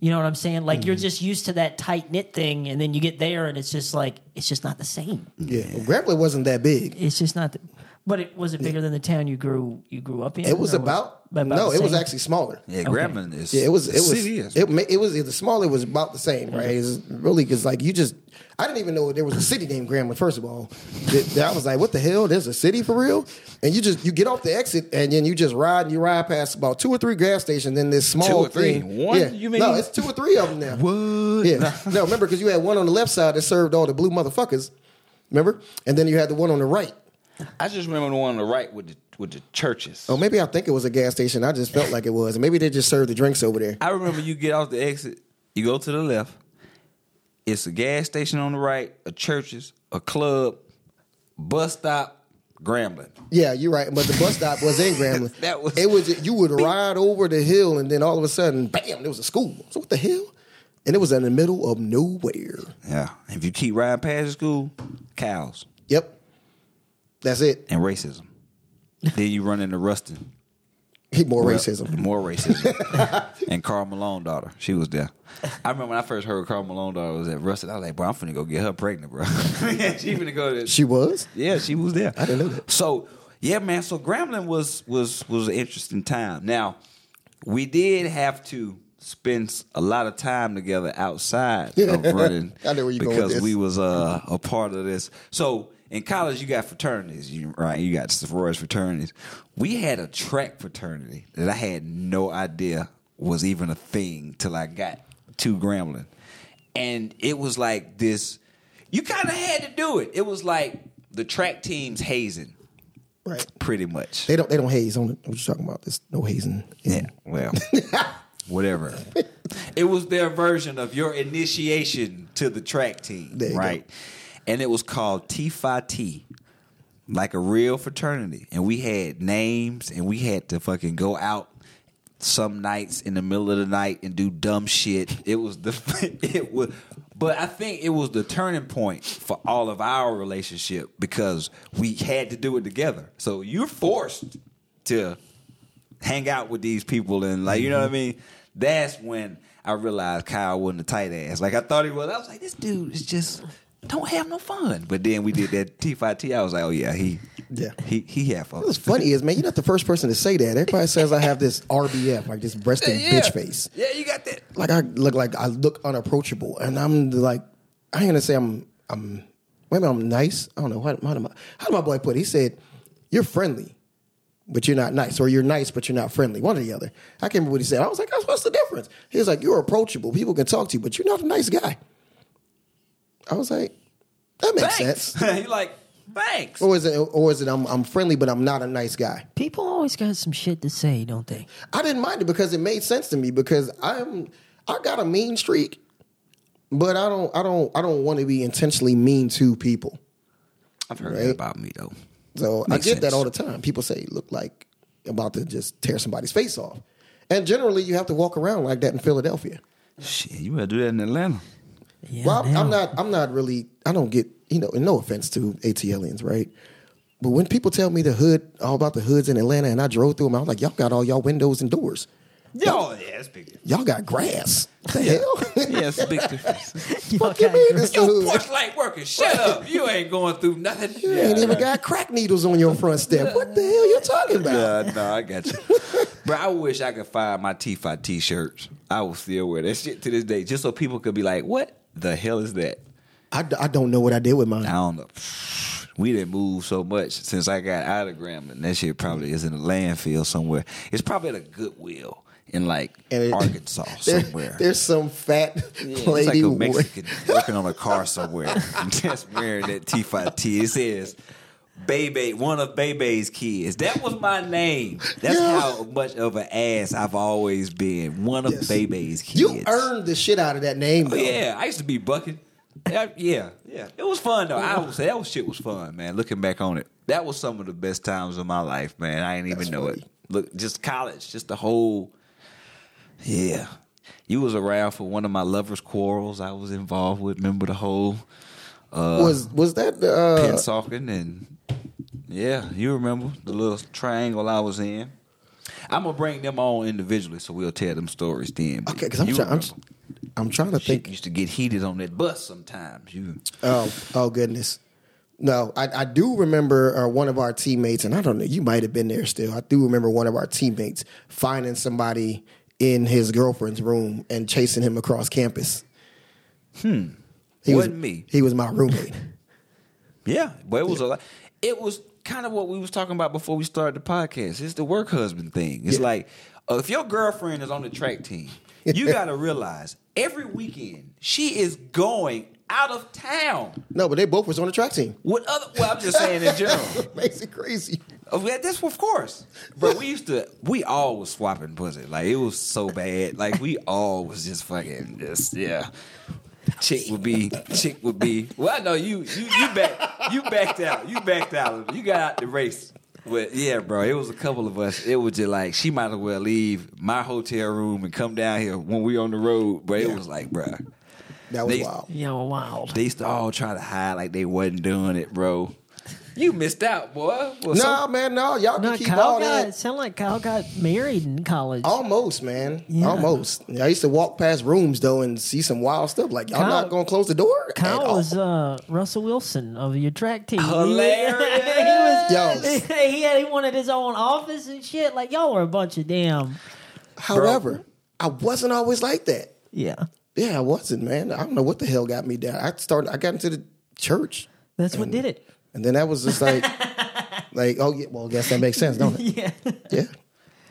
You know what I'm saying? Like you're mm. just used to that tight knit thing, and then you get there, and it's just like it's just not the same. yeah, well, Grambling wasn't that big. It's just not. The, but it was it bigger than the town you grew you grew up in. It was or about, about no. It was actually smaller. yeah, Grambling is. Yeah, it was. It was. city is- It, ma- it was. The smaller was about the same, right? It's really because like you just. I didn't even know there was a city named Grambling. First of all, That- I was like, "What the hell? There's a city for real?" And you just you get off the exit and then you just ride and you ride past about two or three gas stations. Then this small Two or three? thing- One, Yeah, you mean? no? It's two or three of them now. What? Yeah, no. Remember because you had one on the left side that served all the blue motherfuckers. Remember, and then you had the one on the right. I just remember the one on the right with the with the churches. Oh, maybe I think it was a gas station. I just felt like it was. And maybe they just served the drinks over there. I remember you get off the exit, you go to the left. It's a gas station on the right, a churches, a club, bus stop, Grambling. Yeah, you're right. But the bus stop was in Grambling. That was- it was. You would ride over the hill, and then all of a sudden, bam! There was a school. So what the hell? And it was in the middle of nowhere. Yeah. If you keep riding past the school, cows Yep, that's it. and racism. then you run into Ruston. More Well, racism. More racism. and Karl Malone daughter. She was there. I remember when I first heard Karl Malone daughter was at Ruston. I was like, bro, I'm finna go get her pregnant, bro. yeah, she finna go to She was. Yeah, she was there. I didn't know that. So yeah, man. So Grambling was was was an interesting time. Now we did have to spend a lot of time together outside of running. I know where you going because this. we was uh, a part of this. So in college, you got fraternities, you, right? You got sororities, fraternities. We had a track fraternity that I had no idea was even a thing till I got to Grambling, and it was like this. You kind of had to do it. It was like the track team's hazing, Right. pretty much. They don't. They don't haze on. What you talking about? This no hazing. Yeah, well, whatever. It was their version of your initiation to the track team, right? And it was called T Phi T, like a real fraternity, and we had names, and we had to fucking go out some nights in the middle of the night and do dumb shit. It was the it was, but I think it was the turning point for all of our relationship because we had to do it together. So you're forced to hang out with these people and like you know what I mm-hmm. mean. That's when I realized Kyle wasn't a tight ass. Like I thought he was. I was like, this dude is just don't have no fun. But then we did that T five T. I was like, oh yeah, he Yeah. he he had fun. What's funny is, man, you're not the first person to say that. Everybody says I have this RBF, like this breasted yeah. bitch face. Yeah, you got that. Like I look like I look unapproachable, and I'm like, I ain't gonna say I'm I'm maybe I'm nice. I don't know how, how, did my, how did my boy put it? He said, "You're friendly, but you're not nice, or you're nice but you're not friendly." One or the other. I can't remember what he said. I was like, "What's the difference?" He was like, "You're approachable. People can talk to you, but you're not a nice guy." I was like, "That makes Thanks. sense." you like thanks. Or is it? Or is it? I'm I'm friendly, but I'm not a nice guy. People always got some shit to say, don't they? I didn't mind it because it made sense to me because I'm I got a mean streak, but I don't I don't I don't want to be intentionally mean to people. I've heard Right. that about me though. So Makes I get that all the time. People say look like about to just tear somebody's face off. And generally you have to walk around like that in Philadelphia. Shit, you better do that in Atlanta. Yeah, well, I'm, I'm not I'm not really I don't get, you know, and no offense to ATLians, right? But when people tell me the hood, all about the hoods in Atlanta, and I drove through them, I was like, y'all got all y'all windows and doors. Yo, yeah, that's big. Y'all got grass. What the hell? Yeah, it's a big difference. Y'all Fuck you got mean gr- it's the Your hood? porch light working. Shut up. You ain't going through nothing. You ain't even got crack needles on your front step. What the hell you talking about? Yeah, no, I got you. Bro, I wish I could find my T5 t-shirts. I will still wear that shit to this day, just so people could be like, "What the hell is that?" I, d- I don't know what I did with mine. I don't know. We didn't move so much since I got out of Grambling. That shit probably is in a landfill somewhere. It's probably at a Goodwill in like it- Arkansas There- somewhere. there's some fat Yeah, it's lady. like a Mexican working on a car somewhere, just wearing that T5T. It says Bebe, one of Bebe's kids. That was my name. That's Yeah. how much of an ass I've always been. One of Yes. Bebe's kids. You earned the shit out of that name, Oh, yeah, I used to be bucking. Yeah, yeah. It was fun though. I would say that was shit was fun, man. Looking back on it, that was some of the best times of my life, man. I didn't even That's know funny. it. Look, just college, just the whole. Yeah, you was around for one of my lovers' quarrels. I was involved with. Remember the whole uh, Was was that the, uh, pen stalking and yeah, you remember the little triangle I was in. I'm gonna bring them on individually, so we'll tell them stories then. okay? Because I'm trying. I'm. I'm trying to Shit think. used to get heated on that bus sometimes. You Oh, oh goodness. No, I, I do remember uh, one of our teammates, and I don't know, you might have been there still. I do remember one of our teammates finding somebody in his girlfriend's room and chasing him across campus. Hmm. He Wasn't was, me. He was my roommate. Yeah, but it was a lot. It was kind of what we was talking about before we started the podcast. It's the work husband thing. It's Yeah. like uh, if your girlfriend is on the track team, you got to realize every weekend she is going out of town No, but they both was on the track team. What other. Well, I'm just saying in general. Makes it crazy. Oh, yeah, that's of course. But we used to, we all was swapping pussy. Like it was so bad. Like we all was just fucking just yeah. Chick would be, chick would be. Well, no, you, you, you back, you backed out. You backed out. You got out the race. But yeah, bro, it was a couple of us. It was just like she might as well leave my hotel room and come down here when we on the road. But it Yeah. was like, bro, That was They- wild. Yeah, wild. they used to all try to hide like they wasn't doing it, bro. You missed out, boy. Well, No, some- man, no. Y'all can No, keep Kyle all got that. sound like Kyle got married in college. Almost, man. Yeah. Almost. I used to walk past rooms though and see some wild stuff. Like y'all Kyle- not gonna close the door. at Kyle was uh, Russell Wilson of your track team. He was- Hilarious. he, Yo. was, he had he wanted his own office and shit. Like y'all were a bunch of damn. However, I wasn't always like that. Yeah, Yeah, I wasn't, man. I don't know what the hell got me down. I started. I got into the church, that's what did it. And then that was just like, like, oh yeah. Well, I guess that makes sense, don't it? Yeah. Yeah.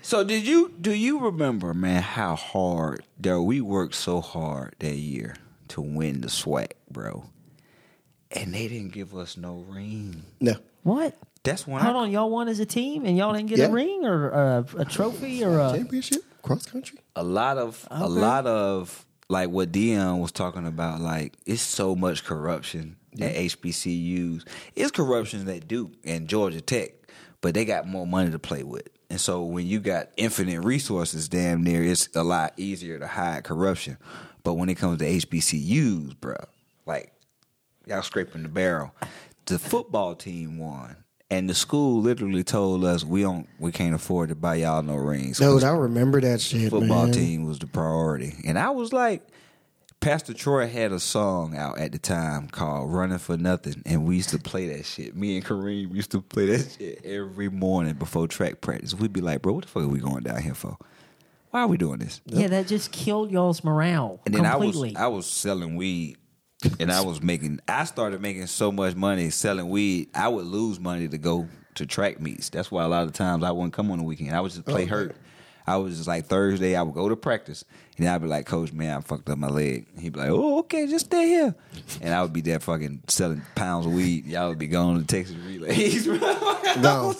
So did you do you remember, man, how hard though we worked so hard that year to win the SWAC, bro? And they didn't give us no ring. No. What? That's when Hold I, on, y'all won as a team and y'all didn't get Yeah. a ring or a, a trophy or a. Championship cross country. a lot of a Okay. lot of like what Dion was talking about, like it's so much corruption at HBCUs. It's corruption at Duke and Georgia Tech, but they got more money to play with. And so when you got infinite resources damn near, it's a lot easier to hide corruption. But when it comes to HBCUs, bro, like y'all scraping the barrel. The football team won. And the school literally told us we don't we can't afford to buy y'all no rings. Dude, I remember that shit, football man. team was the priority. And I was like, Pastor Troy had a song out at the time called Running for Nothing. And we used to play that shit. Me and Kareem used to play that shit every morning before track practice. We'd be like, bro, what the fuck are we going down here for? Why are we doing this? Yeah, that just killed y'all's morale And then completely. I was I was selling weed. And I was making I started making so much money selling weed, I would lose money to go to track meets. That's why a lot of times I wouldn't come on the weekend. I would just play oh, hurt. I was just like Thursday, I would go to practice, and I'd be like, Coach, man, I fucked up my leg. He'd be like, Oh, okay, just stay here. And I would be there fucking selling pounds of weed. Y'all would be going to Texas relays. No,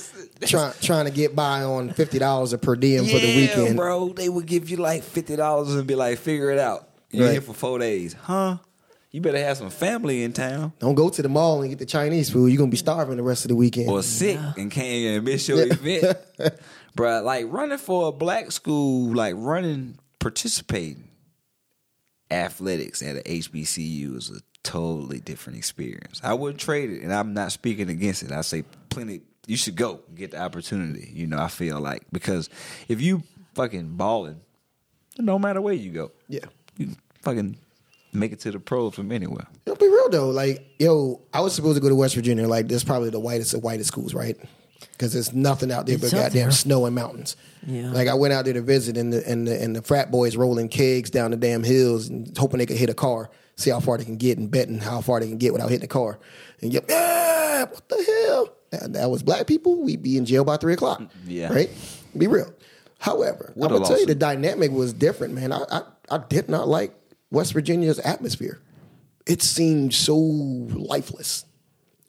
trying trying to get by on fifty dollars a per diem for the weekend. bro. They would give you like fifty dollars and be like, figure it out. You're Right. here for four days, huh? You better have some family in town. Don't go to the mall and get the Chinese food. You're gonna be starving the rest of the weekend. or sick and can't even miss your event. Bruh, like running for a black school, like running, participating athletics at a HBCU is a totally different experience. I wouldn't trade it, and I'm not speaking against it. I say plenty. You should go get the opportunity. You know, I feel like because if you fucking balling, no matter where you go, yeah. you fucking make it to the pros from anywhere. It'll be real though. Like, yo, I was supposed to go to West Virginia. Like, this probably the whitest of whitest schools, right? Because there's nothing out there It's but up goddamn there. snow and mountains. Yeah. Like, I went out there to visit, and the and the, and the frat boys rolling kegs down the damn hills and hoping they could hit a car, see how far they can get, and betting how far they can get without hitting a car. And yep, yeah, what the hell? That, that was black people. We'd be in jail by three o'clock. Yeah. right. Be real. However, What I'm gonna tell you the dynamic was different, man. I, I I did not like West Virginia's atmosphere. It seemed so lifeless,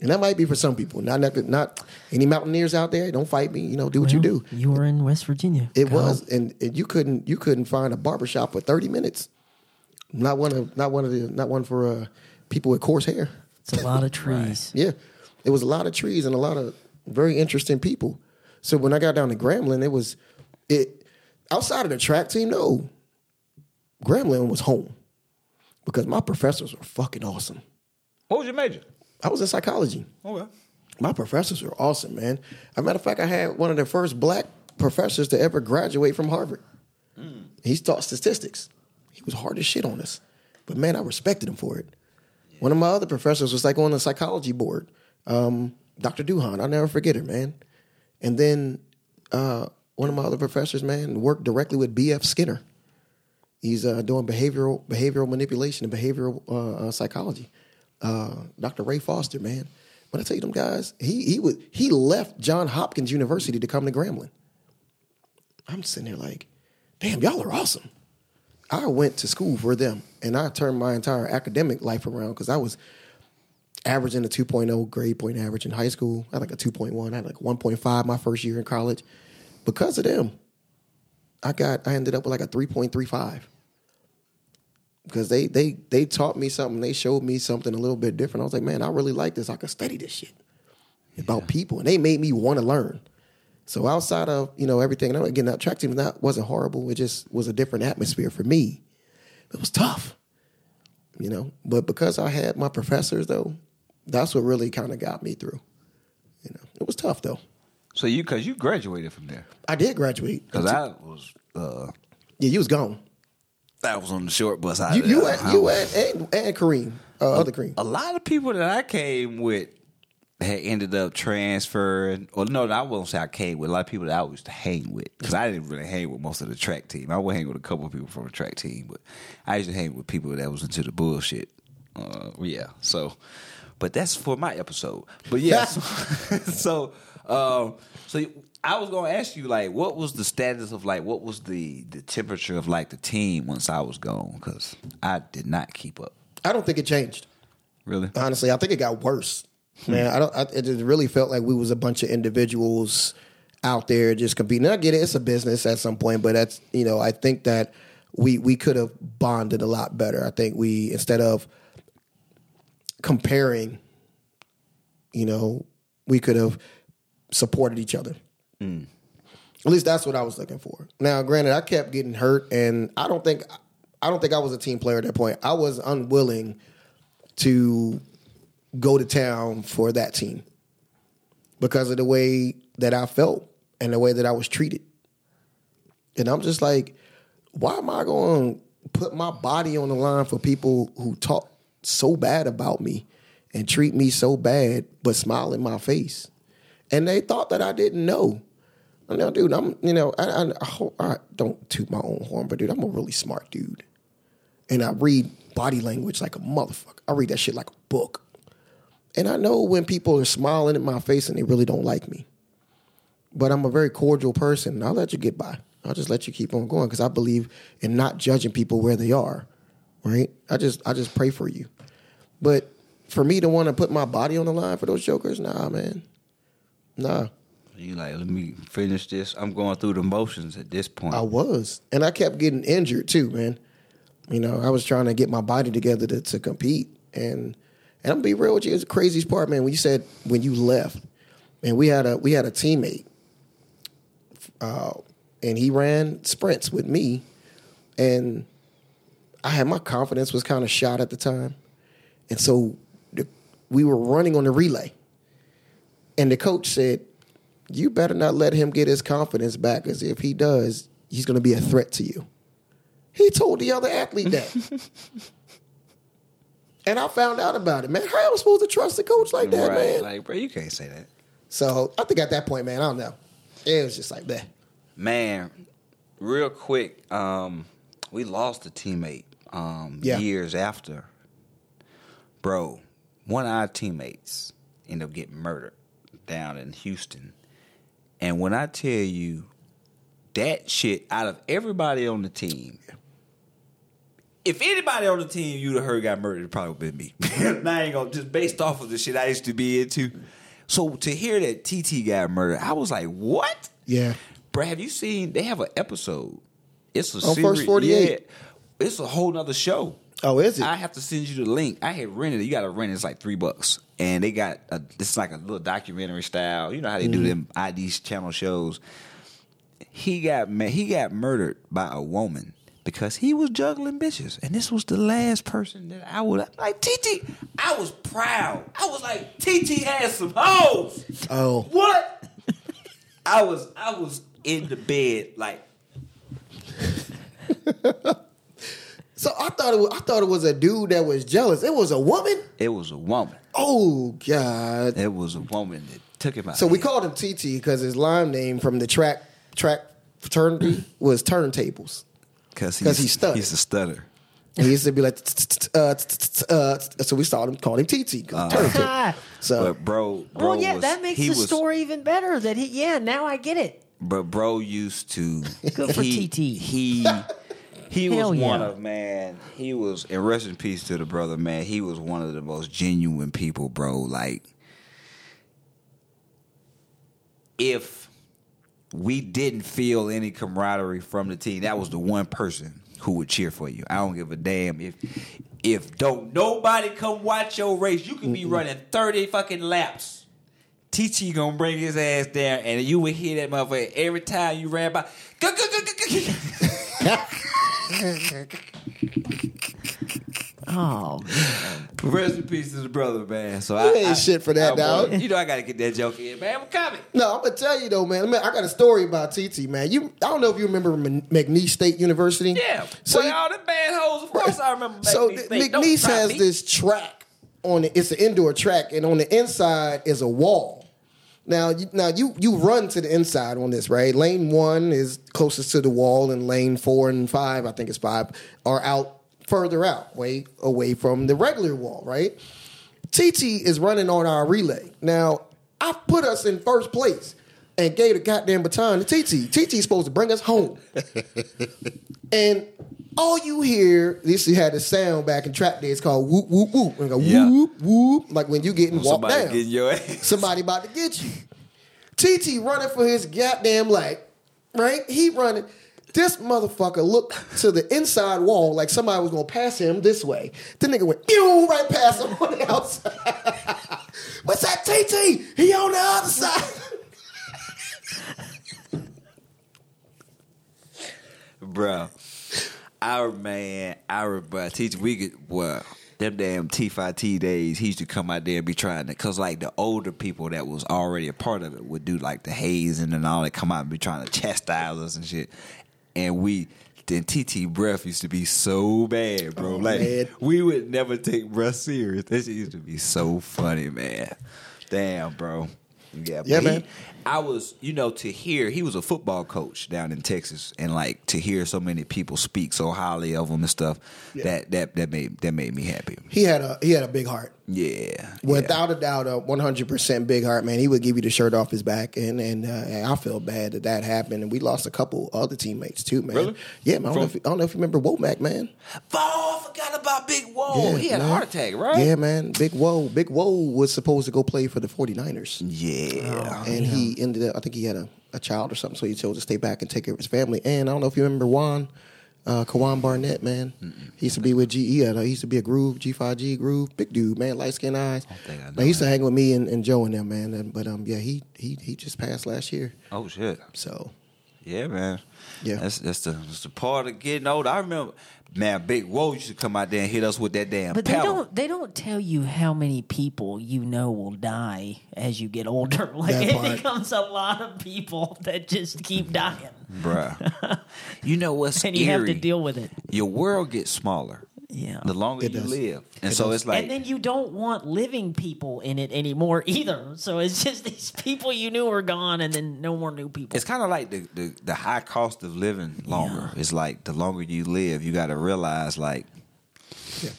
and that might be for some people. Not not, not any mountaineers out there. Don't fight me. You know, do what you do. You were in West Virginia. It Kyle. was, and, and you couldn't you couldn't find a barbershop for thirty minutes. Not one of not one of the not one for uh, people with coarse hair. It's a lot of trees. Yeah, it was a lot of trees and a lot of very interesting people. So when I got down to Grambling, it was it outside of the track team. No, Grambling was home because my professors were fucking awesome. What was your major? I was in psychology. Okay. My professors were awesome, man. As a matter of fact, I had one of the first black professors to ever graduate from Harvard. He taught statistics. He was hard as shit on us. But man, I respected him for it. One of my other professors was like on the psychology board, um, Dr. Duhan. I'll never forget her, man. And then uh, one of my other professors, man, worked directly with B.F. Skinner. He's uh, doing behavioral behavioral manipulation and behavioral uh, uh, psychology. Uh, Dr. Ray Foster, man. But I tell you, them guys, he he was he left John Hopkins University to come to Grambling. I'm sitting there like, damn, y'all are awesome. I went to school for them, and I turned my entire academic life around because I was averaging a 2.0 grade point average in high school. I had like a 2.1. I had like 1.5 my first year in college. Because of them, I got I ended up with like a 3.35 because they they they taught me something. They showed me something a little bit different. I was like, man, I really like this. I could study this shit about people, and they made me want to learn. So outside of you know everything, and again, that track team that wasn't horrible. It just was a different atmosphere for me. It was tough, you know. But because I had my professors, though, that's what really kind of got me through. You know, it was tough though. So you, cause you graduated from there. I did graduate. Cause I was, uh, yeah, you was gone. I was on the short bus. Out You you and, you and, and and Kareem, uh, other Kareem. a lot of people that I came with had ended up transferring. Or no, I won't say I came with a lot of people that I used to hang with because I didn't really hang with most of the track team. I would hang with a couple of people from the track team, but I used to hang with people that was into the bullshit. Uh, yeah, so, but that's for my episode. But yeah, so, so, um, so I was gonna ask you like, what was the status of like, what was the the temperature of like the team once I was gone? Because I did not keep up. I don't think it changed. Really? Honestly, I think it got worse. Man, I don't. I, it just really felt like we was a bunch of individuals out there just competing. And I get it; it's a business at some point, but that's you know, I think that we we could have bonded a lot better. I think we instead of comparing, you know, we could have supported each other. Mm. At least that's what I was looking for. Now, granted, I kept getting hurt, and I don't think I don't think I was a team player at that point. I was unwilling to go to town for that team because of the way that I felt and the way that I was treated. And I'm just like, why am I going to put my body on the line for people who talk so bad about me and treat me so bad, but smile in my face? And they thought that I didn't know. Now, dude, I'm, you know, I, I, I, I don't toot my own horn, but dude, I'm a really smart dude. And I read body language like a motherfucker. I read that shit like a book. And I know when people are smiling in my face and they really don't like me. But I'm a very cordial person. And I'll let you get by. I'll just let you keep on going because I believe in not judging people where they are. Right? I just I just pray for you. But for me to want to put my body on the line for those jokers, nah, man. Nah. You like, let me finish this. I'm going through the motions at this point. I was. And I kept getting injured too, man. You know, I was trying to get my body together to, to compete. And and I'm gonna be real with you, it's the craziest part, man, when you said when you left, and we had a we had a teammate. Uh, and he ran sprints with me. And I had my confidence was kind of shot at the time. And so the, we were running on the relay. And the coach said, You better not let him get his confidence back, because if he does, he's going to be a threat to you. He told the other athlete that. and I found out about it, man. How am I supposed to trust a coach like that, right. man? Like, bro, you can't say that. so I think at that point, man, I don't know. It was just like that. Man, real quick, um, we lost a teammate um, Yeah. years after. Bro, one of our teammates ended up getting murdered down in Houston. And when I tell you that shit, out of everybody on the team, if anybody on the team you'd have heard got murdered, it probably been me. I ain't gonna just based off of the shit I used to be into. So to hear that TT got murdered, I was like, what? Yeah. Bro, have you seen? They have an episode. It's a On series. First 48? Yeah, it's a whole nother show. Oh, is it? I have to send you the link. I had rented it. You got to rent it. It's like three bucks, and they got a, it's like a little documentary style. You know how they do mm-hmm. them ID channel shows. He got he got murdered by a woman because he was juggling bitches, and this was the last person that I would like. TT, I was proud. I was like, TT has some hoes. Oh. What? I was I was in the bed like So I thought it was, I thought it was a dude that was jealous. It was a woman. it was a woman. Oh God! It was a woman that took him out. So we called him TT because his line name from the track track fraternity was turntables. because he stuttered. He's a stutter. And he used to be like, uh, uh, so we started him called him TT. 'cause turntable. So But bro, bro well, yeah, that makes the story even better. That he, yeah, now I get it. But bro used to. Good for TT. He he was yeah. one of man. He was and rest in peace to the brother, man. He was one of the most genuine people, bro. Like if we didn't feel any camaraderie from the team, that was the one person who would cheer for you. I don't give a damn if if don't nobody come watch your race. You can be running thirty fucking laps. TT gonna bring his ass down, and you would hear that motherfucker every time you ran by. Oh, Rest in peace to the brother, man. So You I ain't I- shit for that, I dog. want- You know I gotta get that joke in, man. I'm coming. no, I'm gonna tell you though, man. I, mean, I got a story about TT, man. You, I don't know if you remember M- McNeese State University. Yeah. So So you- all the bad hoes. Of course I remember. So McNeese th- State. McNeese has me. this track on it. It's an indoor track, and on the inside is a wall. Now, you, now you you run to the inside on this, right? Lane one is closest to the wall, and lane four and five, I think it's five, are out further out, way away from the regular wall, right? TT is running on our relay. Now, I put us in first place and gave the goddamn baton to TT. TT's supposed to bring us home. and all you hear, this he had a sound back in trap days called whoop whoop whoop. And go Yeah. whoop whoop, like when you getting walked Somebody down. getting your ass. Somebody about to get you. TT running for his goddamn life, right? He running. This motherfucker looked to the inside wall like somebody was gonna pass him this way. The nigga went pew right past him on the outside. What's that, TT? He on the other side. bro. Our man, our bro, teacher, we get well. Them damn T5T days, he used to come out there and be trying to, cause like the older people that was already a part of it would do like the hazing and all that, come out and be trying to chastise us and shit. And we, then TT breath used to be so bad, bro. Oh, like man. we would never take breath serious. Shit used to be so funny, man. Damn, bro. Yeah, Yeah, but he- man. I was, you know, to hear he was a football coach down in Texas, and like to hear so many people speak so highly of him and stuff, that that that made that made me happy. He had a he had a big heart. Yeah, Without a doubt, a 100% big heart, man. He would give you the shirt off his back, and and, uh, and I feel bad that that happened. And we lost a couple other teammates too, man. Really? Yeah, man. I don't, know if, I don't know if you remember Womack, man. yeah. Oh, I forgot about Big Whoa. Yeah, he had man. a heart attack, right? Yeah, man. Big Woe. Big Woe was supposed to go play for the 49ers. Yeah. and he ended up, I think he had a, a child or something, so he chose to stay back and take care of his family. And I don't know if you remember Juan, uh, Kawan Barnett, man. He used to be with GE. He, used to be a Groove, G5G Groove. Big dude, man, light skinned eyes. think I know Man, he used to hang with me and, and Joe and them, man. And, but um, yeah, he, he he just passed last year. Oh shit. So Yeah, man. Yeah. That's that's the that's the part of getting old. I remember, man. Big Whoa used to come out there and hit us with that damn. But they don't. They don't tell you how many people you know will die as you get older. Like That it part. becomes a lot of people that just keep dying, bruh. you know what's and you have to eerie? deal with it. Your world gets smaller. Yeah. The longer It you does. live, and It so does. it's like and then you don't want living people in it anymore either. So it's just these people you knew are gone, and then no more new people. It's kind of like the, the the high cost of living longer. It's like the longer you live, you got to realize like, Yeah.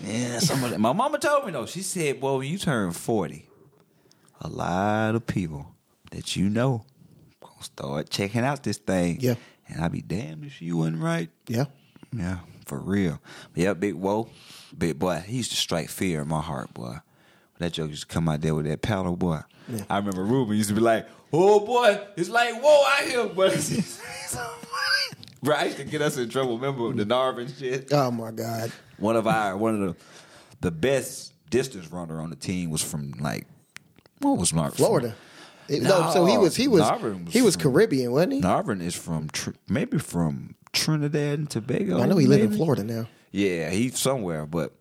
yeah, some of that. My mama told me though. She said, "Well, when you turn forty, a lot of people that you know gonna start checking out this thing." Yeah. and I'd be damned if you wasn't right. yeah, Yeah, for real. But yeah, big whoa, big boy. He used to strike fear in my heart, boy. That joke used to come out there with that paddle, boy. I remember Ruben used to be like, "Oh boy, it's like whoa out here," but it's, it's so funny. Bro, I used to get us in trouble. Remember the Narvin shit? oh my God, One of our one of the the best distance runner on the team was from like what was Narvin? Florida. It- no, so he was he was was he was from- Caribbean, wasn't he? Narvin is from maybe from Trinidad and Tobago. I know he lived in? Florida now. Yeah, he's somewhere, but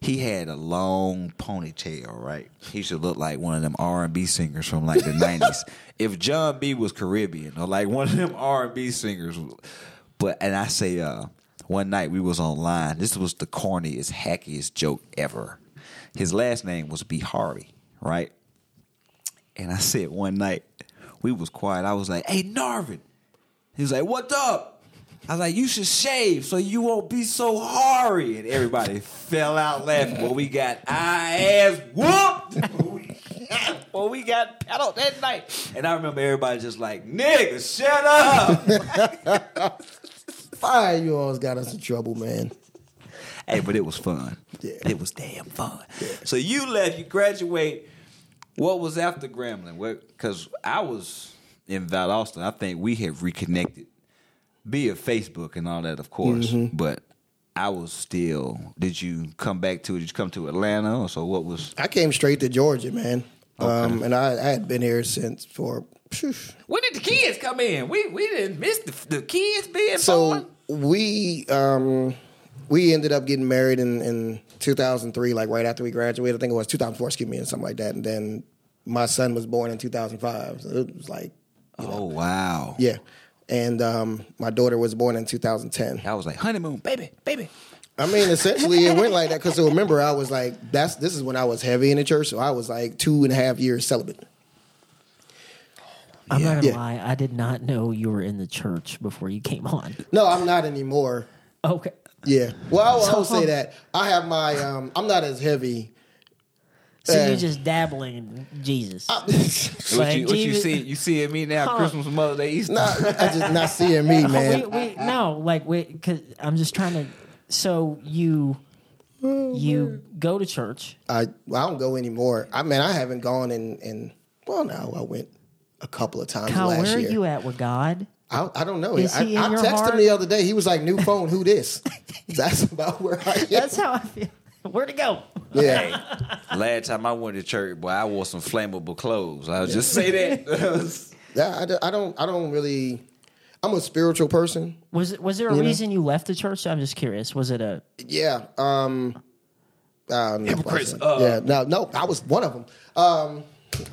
he had a long ponytail, right? He should look like one of them R and B singers from like the nineties. If Jon B was Caribbean or like one of them R and B singers, but and I say, uh, one night we was online. This was the corniest, hackiest joke ever. His last name was B Harvey, right? And I said one night we was quiet. I was like, "Hey, Narvin," he was like, "What's up?" I was like, you should shave so you won't be so hairy. And everybody fell out laughing. Well, we got our ass whooped. well, we got paddled that night. And I remember everybody just like, nigga, shut up. Fire, you always got us in trouble, man. hey, but it was fun. Yeah. It was damn fun. So you left, you graduate. What was after Grambling? Because I was in Valdosta. I think we had reconnected via Facebook and all that, of course. Mm-hmm. But I was still. Did you come back to? it? Did you come to Atlanta? Or so what was? I came straight to Georgia, man. Um, and I, I had been here since for. phew. When did the kids come in? We we didn't miss the, the kids being born. So we um, we ended up getting married in, in 2003, like right after we graduated. I think it was 2004, excuse me, or something like that. And then my son was born in 2005. So it was like, Oh wow! yeah. And um, my daughter was born in 2010. I was like honeymoon, baby, baby. I mean, essentially, it went like that because remember, I was like, that's this is when I was heavy in the church, so I was like two and a half years celibate. I'm not gonna Yeah. lie. I did not know you were in the church before you came on. No, I'm not anymore. Okay. Yeah. Well, I will, I will So- say that I have my. Um, I'm not as heavy. So Uh, you're just dabbling in Jesus. not, What you, what you see? You see me now? Huh. Christmas, Mother's Day, Easter. I just not seeing me, man. we, we, no, like we, cause I'm just trying to. So you, you go to church. I well, I don't go anymore. I mean, I haven't gone in. in well, no, I went a couple of times Kyle, last where year. are you at with God? I, I don't know. Is I, he in I your texted heart? him the other day. He was like, "New phone, who this?" That's about where I am. That's how I feel. Where to go? Yeah. Last time I went to church, boy, I wore some flammable clothes. I'll just say that. Yeah, I, don't- I don't. I don't really. I'm a spiritual person. Was it? Was there a You know? reason you left the church? I'm just curious. Was it a? Yeah. Um. Uh, no, Hypocrites, uh. yeah. No. No. I was one of them. Um.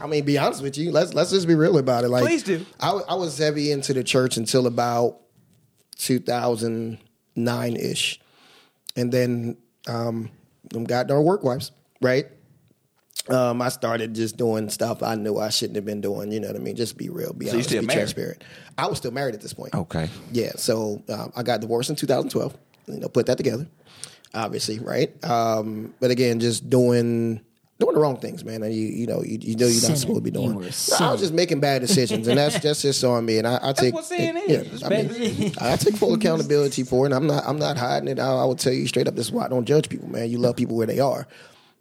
I mean, be honest with you. Let's let's just be real about it. Like, Please do. I, w- I was heavy into the church until about 2009 ish, and then um, them goddamn work wives, right? Um, I started just doing stuff I knew I shouldn't have been doing. You know what I mean? Just be real, be you honest, still be married? transparent. I was still married at this point. okay. Yeah, so um, I got divorced in 2012. You know, put that together, obviously, right? Um, but again, just doing doing the wrong things, man. And you you know you, you know you're Sinning. not supposed to be doing. were No, I sinning. was just making bad decisions, and that's that's just on me. And I, I take what sin is. yeah, I, mean, I take full accountability for it. And I'm not I'm not hiding it. I, I would tell you straight up. This is why I don't judge people, man. You love people where they are.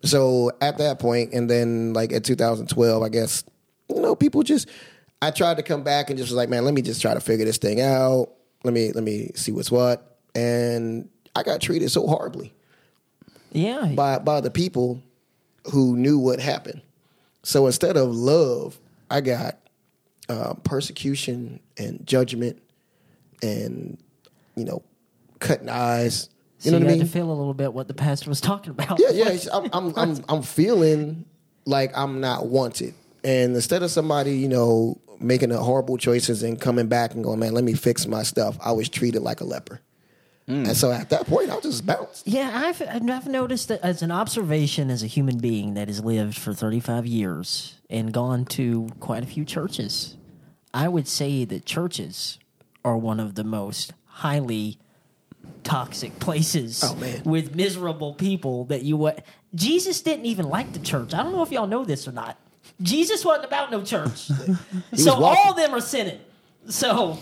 So at that point, and then like at 2012, I guess you know people just. I tried to come back and just was like, man, let me just try to figure this thing out. Let me let me see what's what. And I got treated so horribly Yeah. by by the people who knew what happened. So instead of love, I got uh, persecution and judgment, and you know, cutting eyes. You so know you what I mean? to feel a little bit what the pastor was talking about. Yeah, yeah. I'm, I'm, I'm, I'm feeling like I'm not wanted. And instead of somebody, you know, making the horrible choices and coming back and going, man, let me fix my stuff, I was treated like a leper. And hmm. so at that point, I'll just bounced. Yeah, I've I've noticed that as an observation as a human being that has lived for 35 years and gone to quite a few churches. I would say that churches are one of the most highly toxic places Oh, man. with miserable people that you would Jesus didn't even like the church. I don't know if y'all know this or not. Jesus wasn't about no church. so all of them are sinning. So,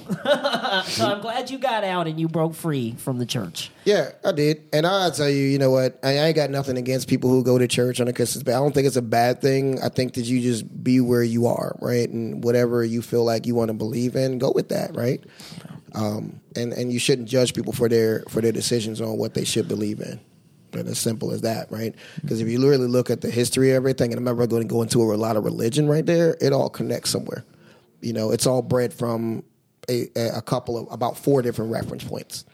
so I'm glad you got out and you broke free from the church. Yeah, I did. And I'll tell you, you know what? I ain't got nothing against people who go to church on a Christmas day. I don't think it's a bad thing. I think that you just be where you are, right? And whatever you feel like you want to believe in, go with that, right? Um, and and you shouldn't judge people for their for their decisions on what they should believe in. But as simple as that, right? Because if you literally look at the history of everything, and I'm not going to go into a lot of religion right there, it all connects somewhere. You know, it's all bred from a, a couple of about four different reference points.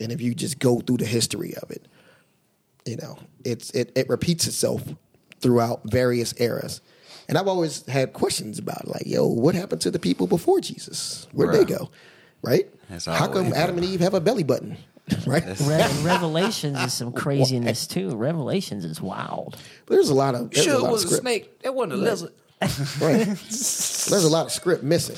And if you just go through the history of it, you know, it's it, it repeats itself throughout various eras. And I've always had questions about it, like, yo, what happened to the people before Jesus? Where'd they go? Right? How come Adam and Eve have a belly button? right? Re- Revelations is some craziness too. Revelations is wild. There's a lot of there's Sure, a it was of a script. snake. That wasn't a lizard. Right. There's a lot of script missing.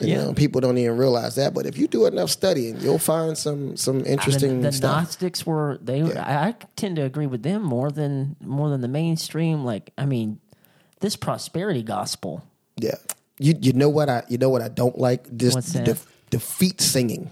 You Yeah. know, people don't even realize that. But if you do enough studying, you'll find some some interesting the, the stuff. Gnostics were they. I, I tend to agree with them more than more than the mainstream. Like, I mean, this prosperity gospel. Yeah. You you know what I you know what I don't like this What's that? the the feet singing.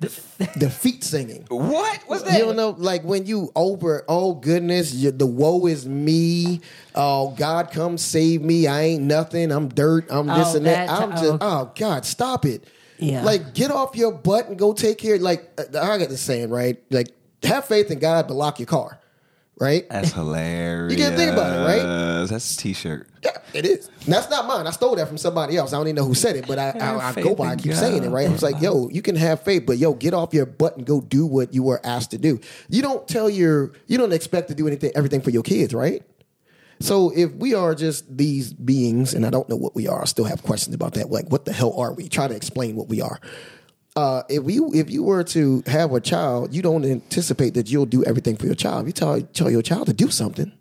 The feet singing. What? What's that? You don't know, like when you over, oh goodness, you, the woe is me. Oh God, come save me. I ain't nothing. I'm dirt. I'm this Oh, and that. that- I'm oh, just, okay. oh God, stop it. Yeah. Like get off your butt and go take care. Like uh, I got the saying, right? Like have faith in God, but lock your car, right? That's hilarious. You gotta think about it, right? That's a t-shirt. Yeah, it is. And that's not mine. I stole that from somebody else. I don't even know who said it, but I, I, I go by. I keep God. saying it, right? I was like, yo, you can have faith, but yo, get off your butt and go do what you were asked to do. You don't tell your, you don't expect to do anything, everything for your kids, right? So if we are just these beings, and I don't know what we are, I still have questions about that. Like, what the hell are we? Try to explain what we are. Uh, if you if you were to have a child, you don't anticipate that you'll do everything for your child. If you tell tell your child to do something,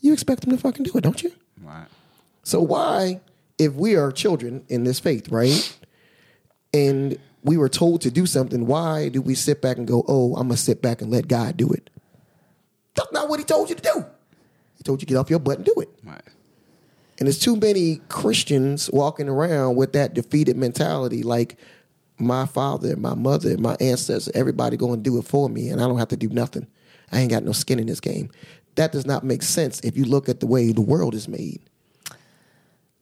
you expect them to fucking do it, don't you? Right. So why, if we are children in this faith, right, and we were told to do something, why do we sit back and go, "Oh, I'm gonna sit back and let God do it"? That's not what He told you to do. He told you to get off your butt and do it. Right. And there's too many Christians walking around with that defeated mentality, like my father, my mother, my ancestors, everybody going to do it for me, and I don't have to do nothing. I ain't got no skin in this game. That does not make sense if you look at the way the world is made.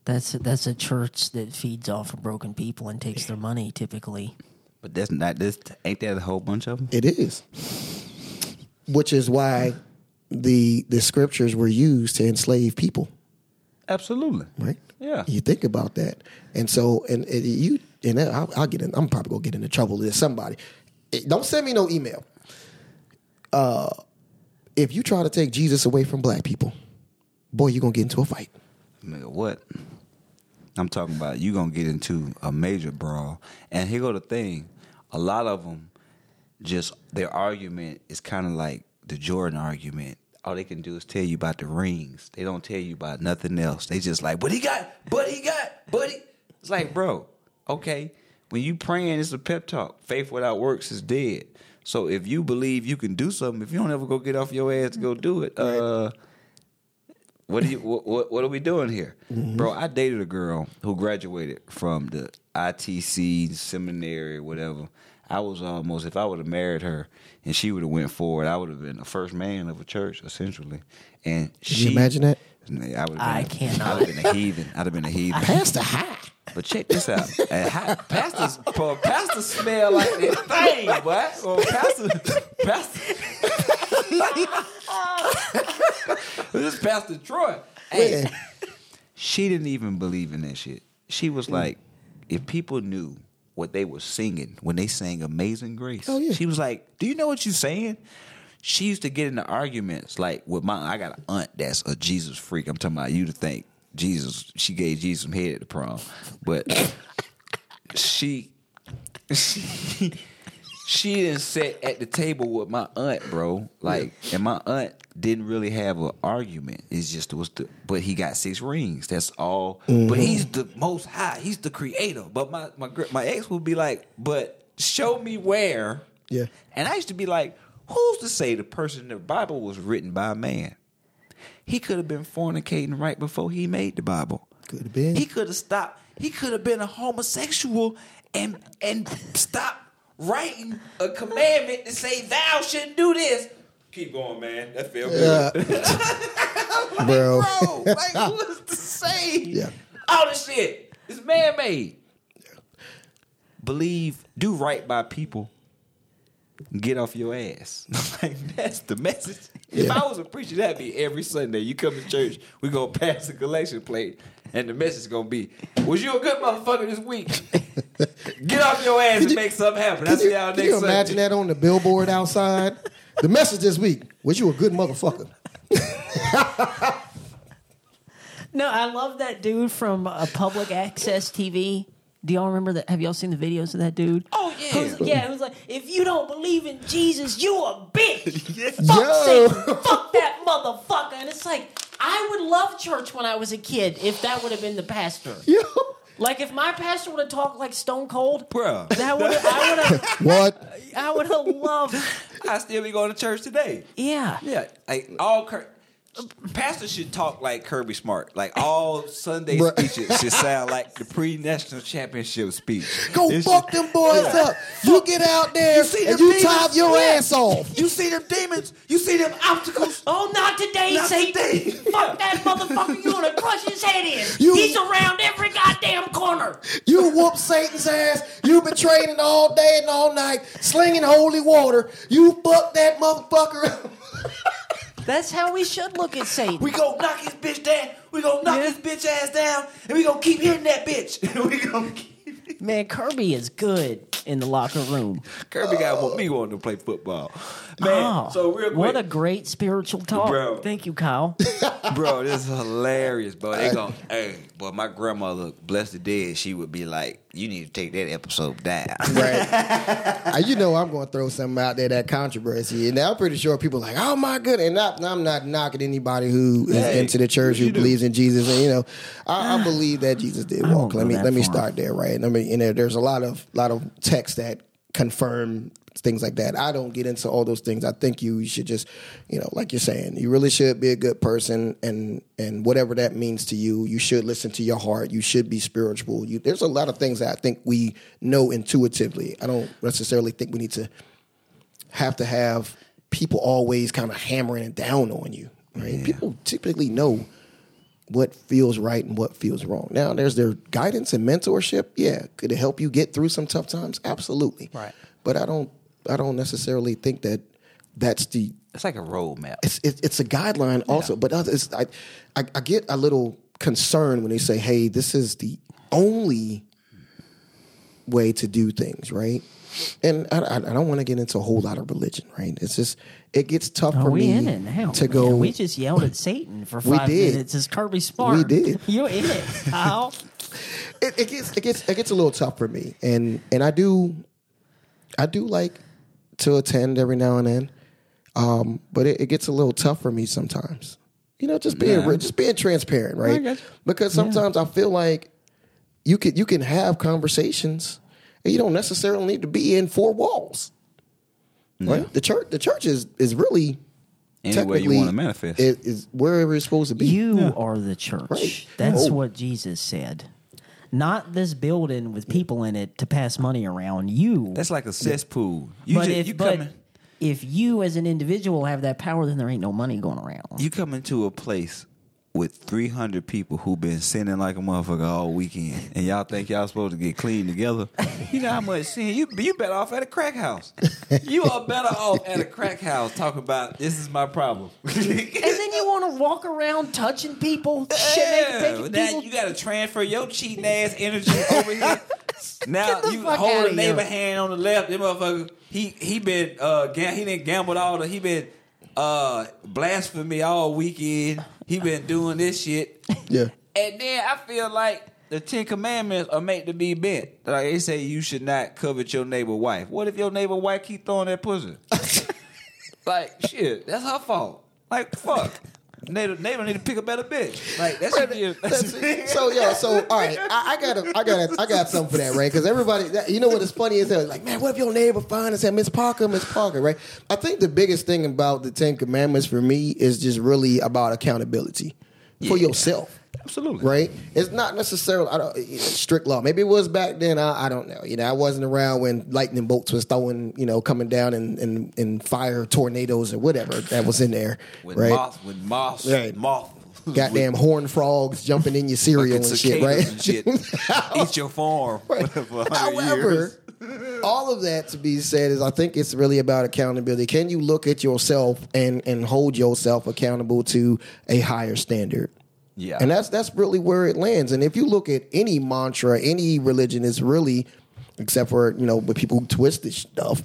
That's that's a church that feeds off of broken people and takes their money typically. But that's not this. Ain't that a whole bunch of them? It is, which is why the the scriptures were used to enslave people. Absolutely. right? Yeah. You think about that, and so and, and you and I'll, I'll get in. I'm probably gonna get into trouble with somebody. Don't send me no email. Uh, if you try to take Jesus away from black people, boy, you're gonna get into a fight. Nigga, what? I'm talking about you gonna get into a major brawl, and here go the thing: a lot of them just their argument is kind of like the Jordan argument. All they can do is tell you about the rings. They don't tell you about nothing else. They just like, but he got, but he got, but he. It's like, bro, okay. When you praying, it's a pep talk. Faith without works is dead. So if you believe you can do something, if you don't ever go get off your ass to go do it, uh, what are you? What, what, what are we doing here, bro? I dated a girl who graduated from the ITC seminary, whatever. I was almost if I would have married her and she would have went forward, I would have been the first man of a church essentially. And Can she you imagine that? I would I have been. cannot. I would have been a heathen. I'd have been a heathen. Pastor high. But check this out. And how, pastors, pastors smell like that thing, boy. Well, pastor, pastor. this is Pastor Troy. Hey, she didn't even believe in that shit. She was mm. like, if people knew what they were singing when they sang Amazing Grace, Oh, yeah. she was like, Do you know what you're saying? She used to get into arguments like with my I got an aunt that's a Jesus freak. I'm talking about you to think Jesus, she gave Jesus some head at the prom. But she she she didn't sit at the table with my aunt, bro. Like, and my aunt didn't really have an argument. It's just it was the, but he got six rings. That's all. But mm-hmm. he's the most high. He's the creator. But my my my ex would be like, but show me where. Yeah. And I used to be like, who's to say the person in the Bible was written by a man? He could have been fornicating right before he made the Bible. Could have been. He could have stopped. He could have been a homosexual and and stopped writing a commandment to say thou shouldn't do this. Keep going, man. That felt Yeah. good. Bro. Bro, like what's to say? Yeah. All this shit is man made. Believe, do right by people. Get off your ass. like that's the message. If Yeah. I was a preacher, that'd be every Sunday. You come to church, we gonna pass the collection plate, and the message is gonna be, "Was you a good motherfucker this week? Get off your ass and make something happen." I'll Can see you, y'all can you imagine Sunday. that on the billboard outside? the message this week was you a good motherfucker. No, I love that dude from uh, public access TV. Do y'all remember that? Have y'all seen the videos of that dude? Oh, yeah. Who's, yeah. was like, if you don't believe in Jesus, you a bitch. Fuck Yo. Satan. Fuck that motherfucker. And it's like, I would love church when I was a kid if that would have been the pastor. Yo. Like if my pastor would have talked like Stone Cold, bro, that would I would have What? I would have loved. I still be going to church today. Yeah. Yeah, like all Kir- pastors should talk like Kirby Smart. Like all Sunday Bruh. speeches should sound like the pre-national championship speech. Go It fuck should- them boys up. You get out there You see and you tie demons? your Yeah. ass off. You see them demons? You see them obstacles? Oh, not today, Not Satan. today. Fuck that motherfucker. You're gonna crush his head in. You- He's around every goddamn corner. You whoop Satan's ass. You've been training all day and all night, slinging holy water. You fuck that motherfucker up. That's how we should look at Satan. We gonna knock his bitch down. We gonna knock Yeah. his bitch ass down, and we gonna keep hitting that bitch. we gonna keep. Man, Kirby is good in the locker room. Kirby got what me wanting to play football, man. Oh, so real quick, what a great spiritual talk. Bro. Thank you, Kyle. bro, this is hilarious, bro. They gon' hey, boy, my grandmother, bless the dead, she would be like, "You need to take that episode down." Right. Uh, you know I'm going to throw something out there that controversy, and I'm pretty sure people are like, "Oh my goodness. and not, I'm not knocking anybody who is Hey, into the church what you who do? believes in Jesus, and you know, I, I believe that Jesus did I won't walk. go Let me that let me far. start there, right? I mean, you know, there's a lot of lot of texts that confirm things like that. I don't get into all those things. I think you should just, you know, like you're saying, you really should be a good person, and and whatever that means to you, you should listen to your heart. You should be spiritual. You, there's a lot of things that I think we know intuitively. I don't necessarily think we need to have to have people always kind of hammering it down on you. Right? People typically know what feels right and what feels wrong. Now, there's their guidance and mentorship. Yeah, could it help you get through some tough times? Absolutely. Right. But I don't I don't necessarily think that that's the It's like a roadmap. it's it's, it's a guideline also. But others, I, I I get a little concerned when they say, "Hey, this is the only way to do things," right? And I, I, I don't want to get into a whole lot of religion, right? It's just it gets tough Oh, for we me in it now. to go. Man, we just yelled at Satan for We five did. minutes. As Kirby Smart, We did. You in it, Kyle? it, it gets it gets it gets a little tough for me, and and I do, I do like to attend every now and then, um, but it, it gets a little tough for me sometimes. You know, just being Yeah. just being transparent, right? Because sometimes I feel like you can you can have conversations, and you don't necessarily need to be in four walls. Right? The church the church is is really Anywhere you want to manifest. It is wherever it's supposed to be. You are the church. Right. That's Oh. what Jesus said. Not this building with people in it to pass money around. You. That's like a cesspool. You but just, if you but come in, if you as an individual have that power, then there ain't no money going around. you come into a place with 300 people who've been sinning like a motherfucker all weekend, and y'all think y'all supposed to get clean together. You know how much sin you you better off at a crack house. You are better off at a crack house talking about this is my problem. and then you want to walk around touching people, shit, Yeah, making now people. you got to transfer your cheating ass energy over here. Now you hold a neighbor here. hand on the left. That motherfucker, he he been uh he didn't gambled all the he been uh blasphemy all weekend. He been doing this shit, yeah. and then I feel like the Ten Commandments are made to be bent. Like they say, you should not covet your neighbor wife. What if your neighbor wife keep throwing that pussy? like shit, that's her fault. Like fuck. Neighbor, neighbor need to pick a better bitch. Like that's Right, your that's- so yo, so all right, I, I got a, I got a, I got something for that, right? Because everybody, that, you know what is funny is that like, man, what if your neighbor find and said, Miss Parker, Miss Parker, right? I think the biggest thing about the Ten Commandments for me is just really about accountability for yourself. Absolutely. Right, it's not necessarily I don't, strict law. Maybe it was back then. I, I don't know. You know, I wasn't around when lightning bolts was throwing, you know, coming down and and, and fire tornadoes or whatever that was in there. With right, moth, with moth, Right. moth. goddamn horn frogs jumping in your cereal and Fucking shit, right? cicadas and shit. Eat your farm. Right. for However, years. all of that to be said is I think it's really about accountability. Can you look at yourself and and hold yourself accountable to a higher standard? Yeah. And that's that's really where it lands. And if you look at any mantra, any religion is really except for, you know, with people who twist this stuff,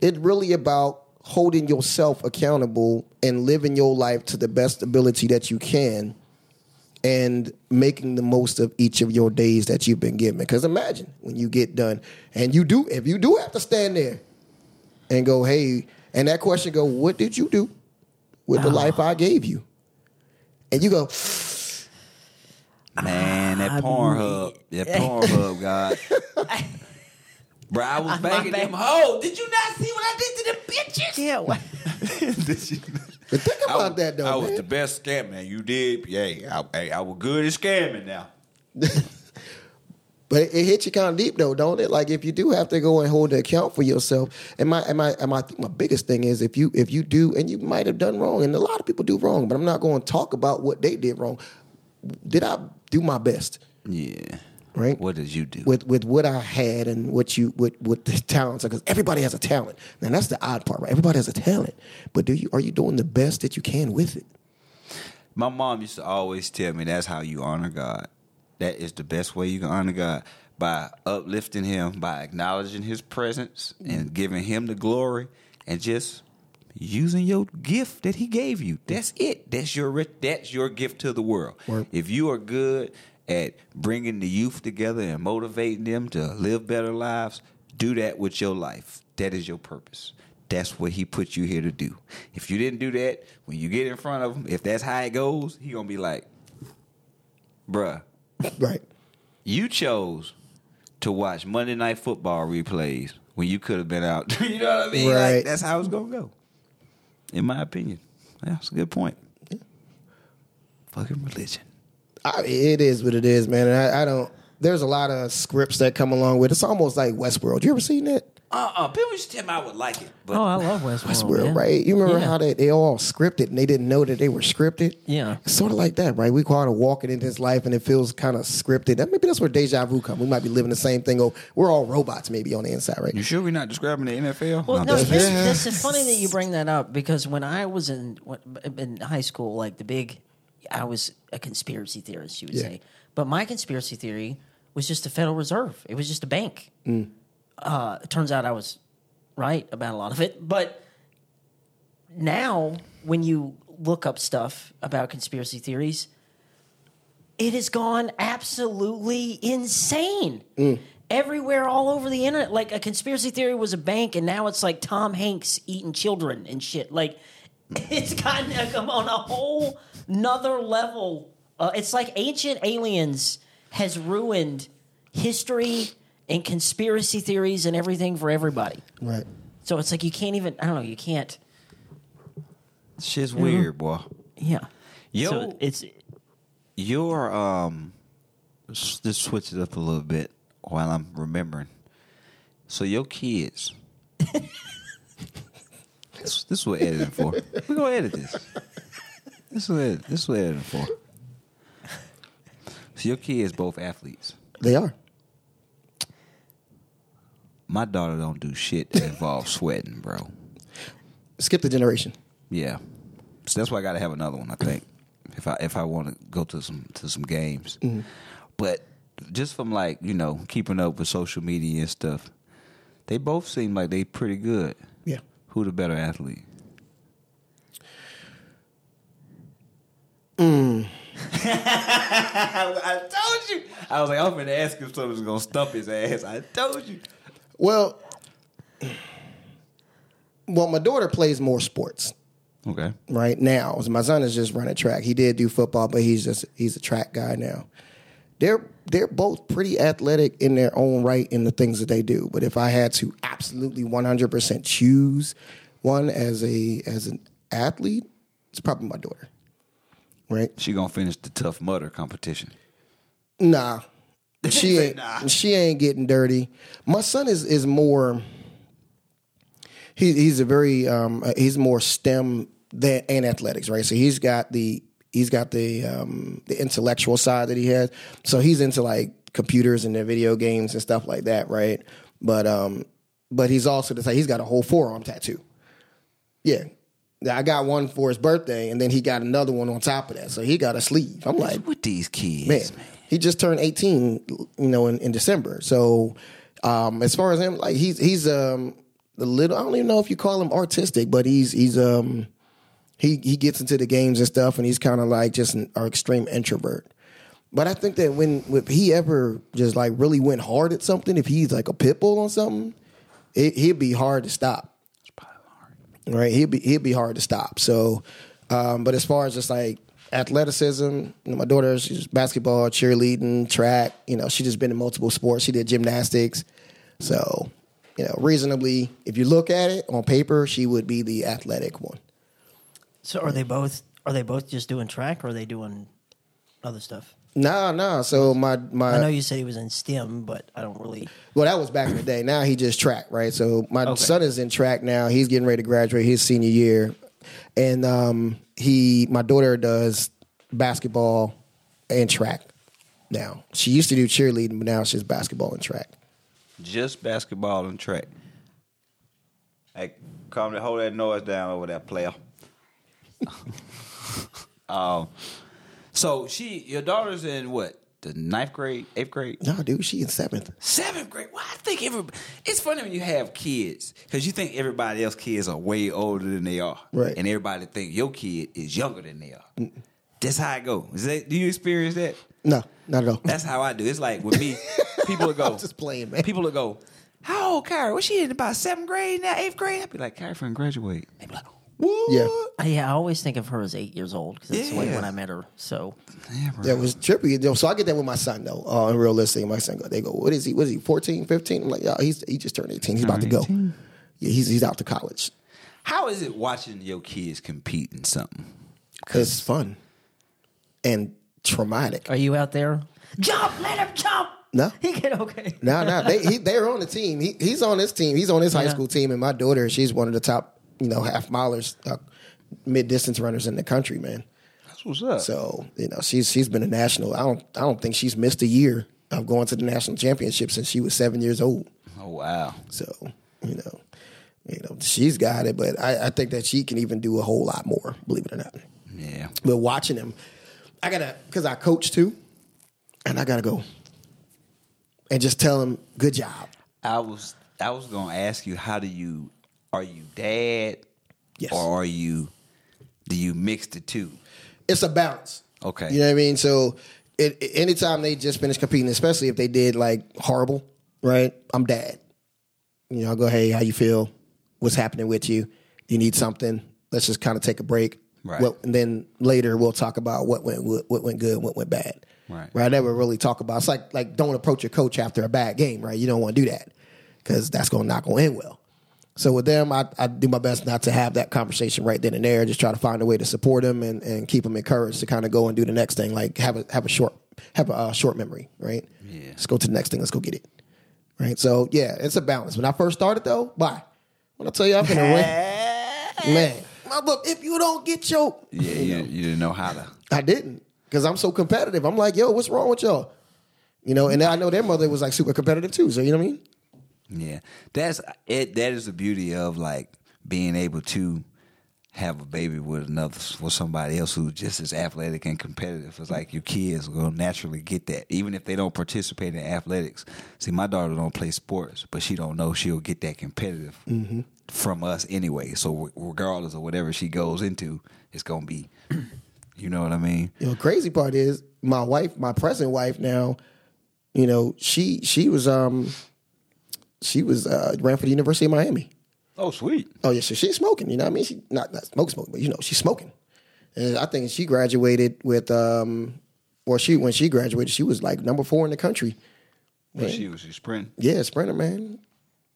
it's really about holding yourself accountable and living your life to the best ability that you can and making the most of each of your days that you've been given. Because imagine when you get done and you do, if you do have to stand there and go, hey, and that question go, what did you do with the ah. life I gave you? And you go, Man, that I Pornhub, that Pornhub, God. Bro, I was banging them hoes. Did you not see what I did to them bitches? yeah, what- Did you- but think I about was, that though. I was man. the best scammer. You did, yeah. I, hey, I was good at scamming now. But it, it hits you kind of deep though, don't it? Like if you do have to go and hold an account for yourself, and my and my and my, I think my biggest thing is if you if you do and you might have done wrong, and a lot of people do wrong, but I'm not going to talk about what they did wrong. Did I do my best? Yeah. Right. What did you do? with with what I had and what you with with the talents because everybody has a talent. And that's the odd part, right? Everybody has a talent, but do you are you doing the best that you can with it? My mom used to always tell me that's how you honor God. That is the best way you can honor God by uplifting Him, by acknowledging His presence and giving Him the glory, and just using your gift that He gave you. Mm. That's it. That's your that's your gift to the world. If you are good at bringing the youth together and motivating them to live better lives, do that with your life. That is your purpose. That's what he put you here to do. If you didn't do that, when you get in front of him, if that's how it goes, he gonna be like, "Bruh, Right. you chose to watch Monday Night Football replays when you could have been out." you know what I mean? Right. Like, that's how it's gonna go, in my opinion. Yeah, that's a good point. Fucking religion. I, it is what it is, man. And I, I don't. There's a lot of scripts that come along with. It's almost like Westworld. You ever seen that? Uh uh People used to tell me I would like it, but Oh, I love Westworld. Westworld, yeah. right? You remember Yeah. how they they all scripted and they didn't know that they were scripted. Yeah. It's sort of like that, right? We kind of walking into this life and it feels kind of scripted. That maybe that's where deja vu come. We might be living the same thing. Oh, we're all robots maybe on the inside, right? You sure we're not describing the NFL? Well, No, no, this, this is funny that you bring that up because when I was in in high school, like the big, I was a conspiracy theorist, you would Yeah. say. But my conspiracy theory was just the Federal Reserve. It was just a bank. Uh, it turns out I was right about a lot of it, but now when you look up stuff about conspiracy theories, it has gone absolutely insane. Everywhere, all over the internet. Like a conspiracy theory was a bank, and now it's like Tom Hanks eating children and shit. Like it's gotten come on a whole nother level. Uh, it's like ancient aliens has ruined history and conspiracy theories and everything for everybody. Right. So it's like you can't even. I don't know. You can't. Shit's weird, boy. Yeah. Yo, So it's your um, s- just switch it up a little bit while I'm remembering. So your kids. this, this is what editing for. We're gonna edit this. This is what edit, this is what editing for. So your kids both athletes. They are. My daughter don't do shit that involves sweating, bro. Skip the generation. Yeah, so that's why I got to have another one. I think if I if I want to go to some to some games, mm-hmm. but just from like you know keeping up with social media and stuff, they both seem like they pretty good. Yeah. Who the better athlete? Mm. I, told you. I was like, I'm gonna ask him something that's gonna stump his ass. I told you. Well, well, my daughter plays more sports Okay. right now. My son is just running track. He did do football, but he's just he's a track guy now. They're they're both pretty athletic in their own right in the things that they do. But if I had to absolutely 100% choose one as a as an athlete, it's probably my daughter. Right? She gonna finish the Tough Mudder competition. Nah. She ain't nah. she ain't getting dirty. My son is is more he, he's a very um, uh, he's more STEM than and athletics, right? So he's got the he's got the um, the intellectual side that he has. So he's into like computers and the video games and stuff like that, right? But um, but he's also the type he's got a whole forearm tattoo. Yeah. I got one for his birthday, and then he got another one on top of that. So he got a sleeve. I'm like, with these kids, man, he just turned 18, you know, in, in December. So, um, as far as him, like he's he's um a little. I don't even know if you call him artistic, but he's he's um he he gets into the games and stuff, and he's kind of like just an, an extreme introvert. But I think that when if he ever just like really went hard at something, if he's like a pit bull on something, it, he'd be hard to stop right? He'd be he'd be hard to stop. So, um, but as far as just like athleticism, you know, my daughter she's basketball, cheerleading, track. You know, she just been in multiple sports. She did gymnastics. So, you know, reasonably, if you look at it on paper, she would be the athletic one. so. Are they both? Are they both just doing track, or are they doing other stuff? Nah, nah. So my my I know you said he was in STEM, but I don't really. Well, that was back in the day. Now he just track, right? So my Okay. son is in track now. He's getting ready to graduate his senior year, and um, he, my daughter, does basketball and track now. She used to do cheerleading, but now she's basketball and track. Just basketball and track. Hey, calm down, hold that noise down over that player. um, so she, your daughter's in what? The ninth grade, eighth grade, No, dude, she in seventh. seventh grade. Well, I think every. It's funny when you have kids because you think everybody else kids are way older than they are, Right. And everybody think your kid is younger than they are. That's how it go. Is that? Do you experience that? No, not at all. That's how I do. It's like with me, people will go. I'm just playing, man. People will go. How old Kyrie? Was she in about seventh grade now? Eighth grade? I'd be like, Kyrie finna graduate. They'd be like, what? Yeah. I, yeah, I always think of her as eight years old because that's like Yeah. when I met her. So Yeah, bro. That was trippy. So I get that with my son though. Uh, in realistic, my son go, they go, what is he? What is he? 14, 15? I'm like, yeah, he's he just turned eighteen. He's about to go. 18? Yeah, he's he's out to college. How is it watching your kids compete in something? It's fun and traumatic. are you out there? Jump! Let him jump! No. He can okay. No, no, they he, they're on the team. He, he's on his team. He's on his high Yeah. school team, and my daughter, she's one of the top, you know, half milers, uh, mid distance runners in the country, man. That's what's up. So you know, she's she's been a national. I don't I don't think she's missed a year of going to the national championship since she was seven years old. oh wow. So you know, you know, she's got it, but I, I think that she can even do a whole lot more. Believe it or not. Yeah. But watching him, I gotta because I coach too, and I gotta go and just tell him good job. I was I was gonna ask you how do you are you dad Yes. or are you do you mix the two? it's a balance. Okay. You know what I mean? So it, it- anytime they just finished competing, especially if they did like horrible, right? I'm dad. You know, I'll go, hey, how you feel? What's happening with you? You need something? Let's just kind of take a break. Right. Well, and then later we'll talk about what went what, what went good what went bad. Right. Right. I never really talk about. It's like like don't approach your coach after a bad game, right? You don't want to do that because that's going to not go in well. So with them, I, I do my best not to have that conversation right then and there. Just try to find a way to support them and, and keep them encouraged to kind of go and do the next thing. Like have a have a short have a uh, short memory, right? Yeah. Let's go to the next thing. Let's go get it, right? So yeah, it's a balance. When I first started though, bye. When I tell you I'm gonna win, man, my look. If you don't get your, Yeah, you, you didn't know how to. I didn't because I'm so competitive. I'm like, yo, what's wrong with y'all? You know, and I know their mother was like super competitive too. So you know what I mean? Yeah, that's it. That is the beauty of like being able to have a baby with another with somebody else who's just as athletic and competitive. It's like your kids will naturally get that, even if they don't participate in athletics. See, my daughter don't play sports, but she don't know she'll get that competitive from us anyway. So regardless of whatever she goes into, it's gonna be. You know what I mean? You know, crazy part is my wife, my present wife now, you know, she she was um she was uh ran for the University of Miami. Oh, sweet. Oh yeah, so she's smoking, you know what I mean? She not not smoke smoking, but you know, she's smoking. And I think she graduated with um or she when she graduated, she was like number four in the country. She was a sprinting. Yeah, sprinter man.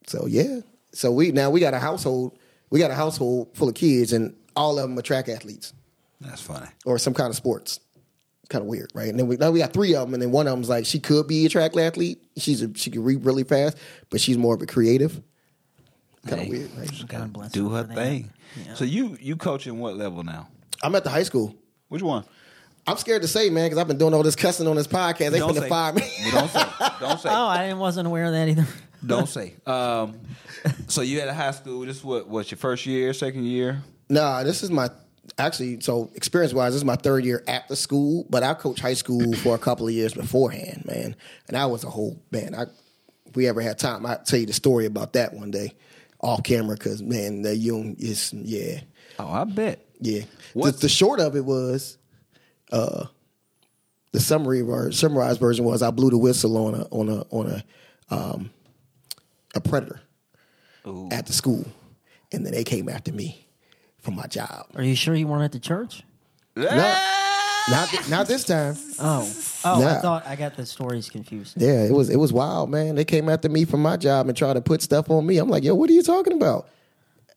So yeah. So we now we got a household we got a household full of kids and all of them are track athletes. That's funny. or some kind of sports. Kind of weird, right? And then we now we got three of them, and then one of them's like she could be a track athlete. She's a, she can read really fast, but she's more of a creative. Kind of Hey, weird, right? God bless do her her thing. Yeah. So you you coaching what level now? I'm at the high school. Which one? I'm scared to say, man, because I've been doing all this cussing on this podcast. They Don't finna say. fire me. Don't say. Don't say. Oh, I wasn't aware of that either. Don't say. Um, so you at a high school. This what? What's your first year? Second year? nah, this is my actually so experience wise, this is my third year at the school, but I coached high school for a couple of years beforehand, man. And I was a whole man. I if we ever had time, I'd tell you the story about that one day off camera because man, the young is yeah. Oh, I bet. Yeah. The, the short of it was, uh, the summary or summarized version was I blew the whistle on a on a on a um, a predator Ooh. at the school, and then they came after me for my job. Are you sure you weren't at the church? Not thi- not this time. Oh, oh, I Nah. thought I got the stories confused. Yeah, it was it was wild, man. They came after me for my job and tried to put stuff on me. I'm like, yo, what are you talking about?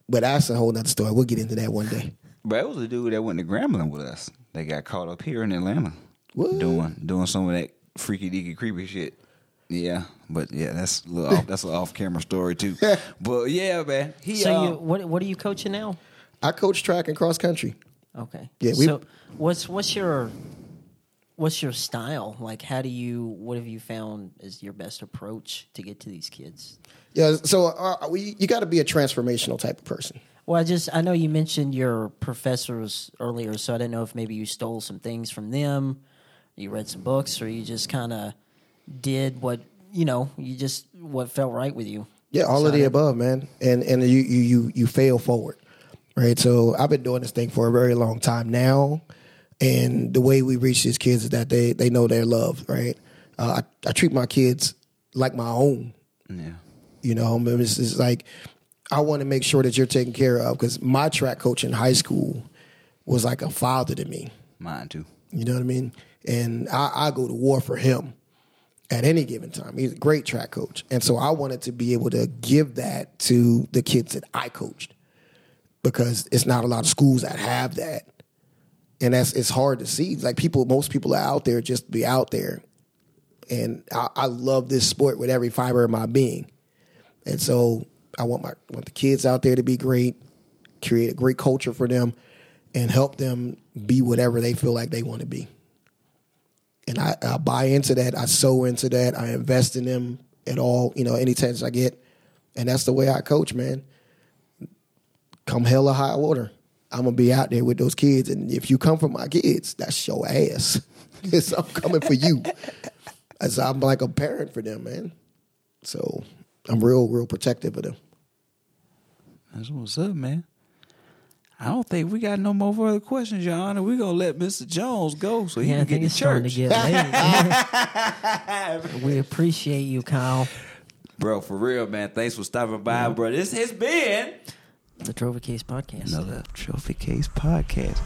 But that's a whole nother story. We'll get into that one day. But it was a dude that went to Grambling with us. They got caught up here in Atlanta What? doing doing some of that freaky deaky creepy shit. Yeah, but yeah, that's a little off, that's an off camera story too. but yeah, man. He, So uh, you what what are you coaching now? I coach track and cross country. Okay. Yeah, we- so what's what's your what's your style? Like how do you what have you found is your best approach to get to these kids? Yeah, so uh, we, you got to be a transformational type of person. Well, I just I know you mentioned your professors earlier, so I didn't know if maybe you stole some things from them, you read some books, or you just kind of did what you know, you just what felt right with you. Yeah, all of the above, man. And and you you you you fail forward, right? So I've been doing this thing for a very long time now, and the way we reach these kids is that they they know they're loved, right? Uh, I, I treat my kids like my own. yeah. You know, it's, it's like I want to make sure that you're taken care of because my track coach in high school was like a father to me. Mine too. You know what I mean? And I, I go to war for him at any given time. He's a great track coach. And so I wanted to be able to give that to the kids that I coached because it's not a lot of schools that have that. And that's it's hard to see. Like people most people are out there just be out there and I, I love this sport with every fiber of my being. And so I want my want the kids out there to be great, create a great culture for them, and help them be whatever they feel like they want to be. And I, I buy into that. I sow into that. I invest in them at all, you know, any chance I get. And that's the way I coach, man. Come hell or high water. I'm gonna be out there with those kids, and if you come for my kids, that's your ass. It's- I'm coming for you. As I'm like a parent for them, man. So I'm real, real protective of them. That's what's up, man. I don't think we got no more further questions, Your Honor. We're gonna let Mr. Jones go so he Yeah, I can think get it's to church. to get late. we appreciate you, Kyle. Bro, for real, man. Thanks for stopping by, bro. This has been The Trophy Case Podcast. another Trophy Case podcast.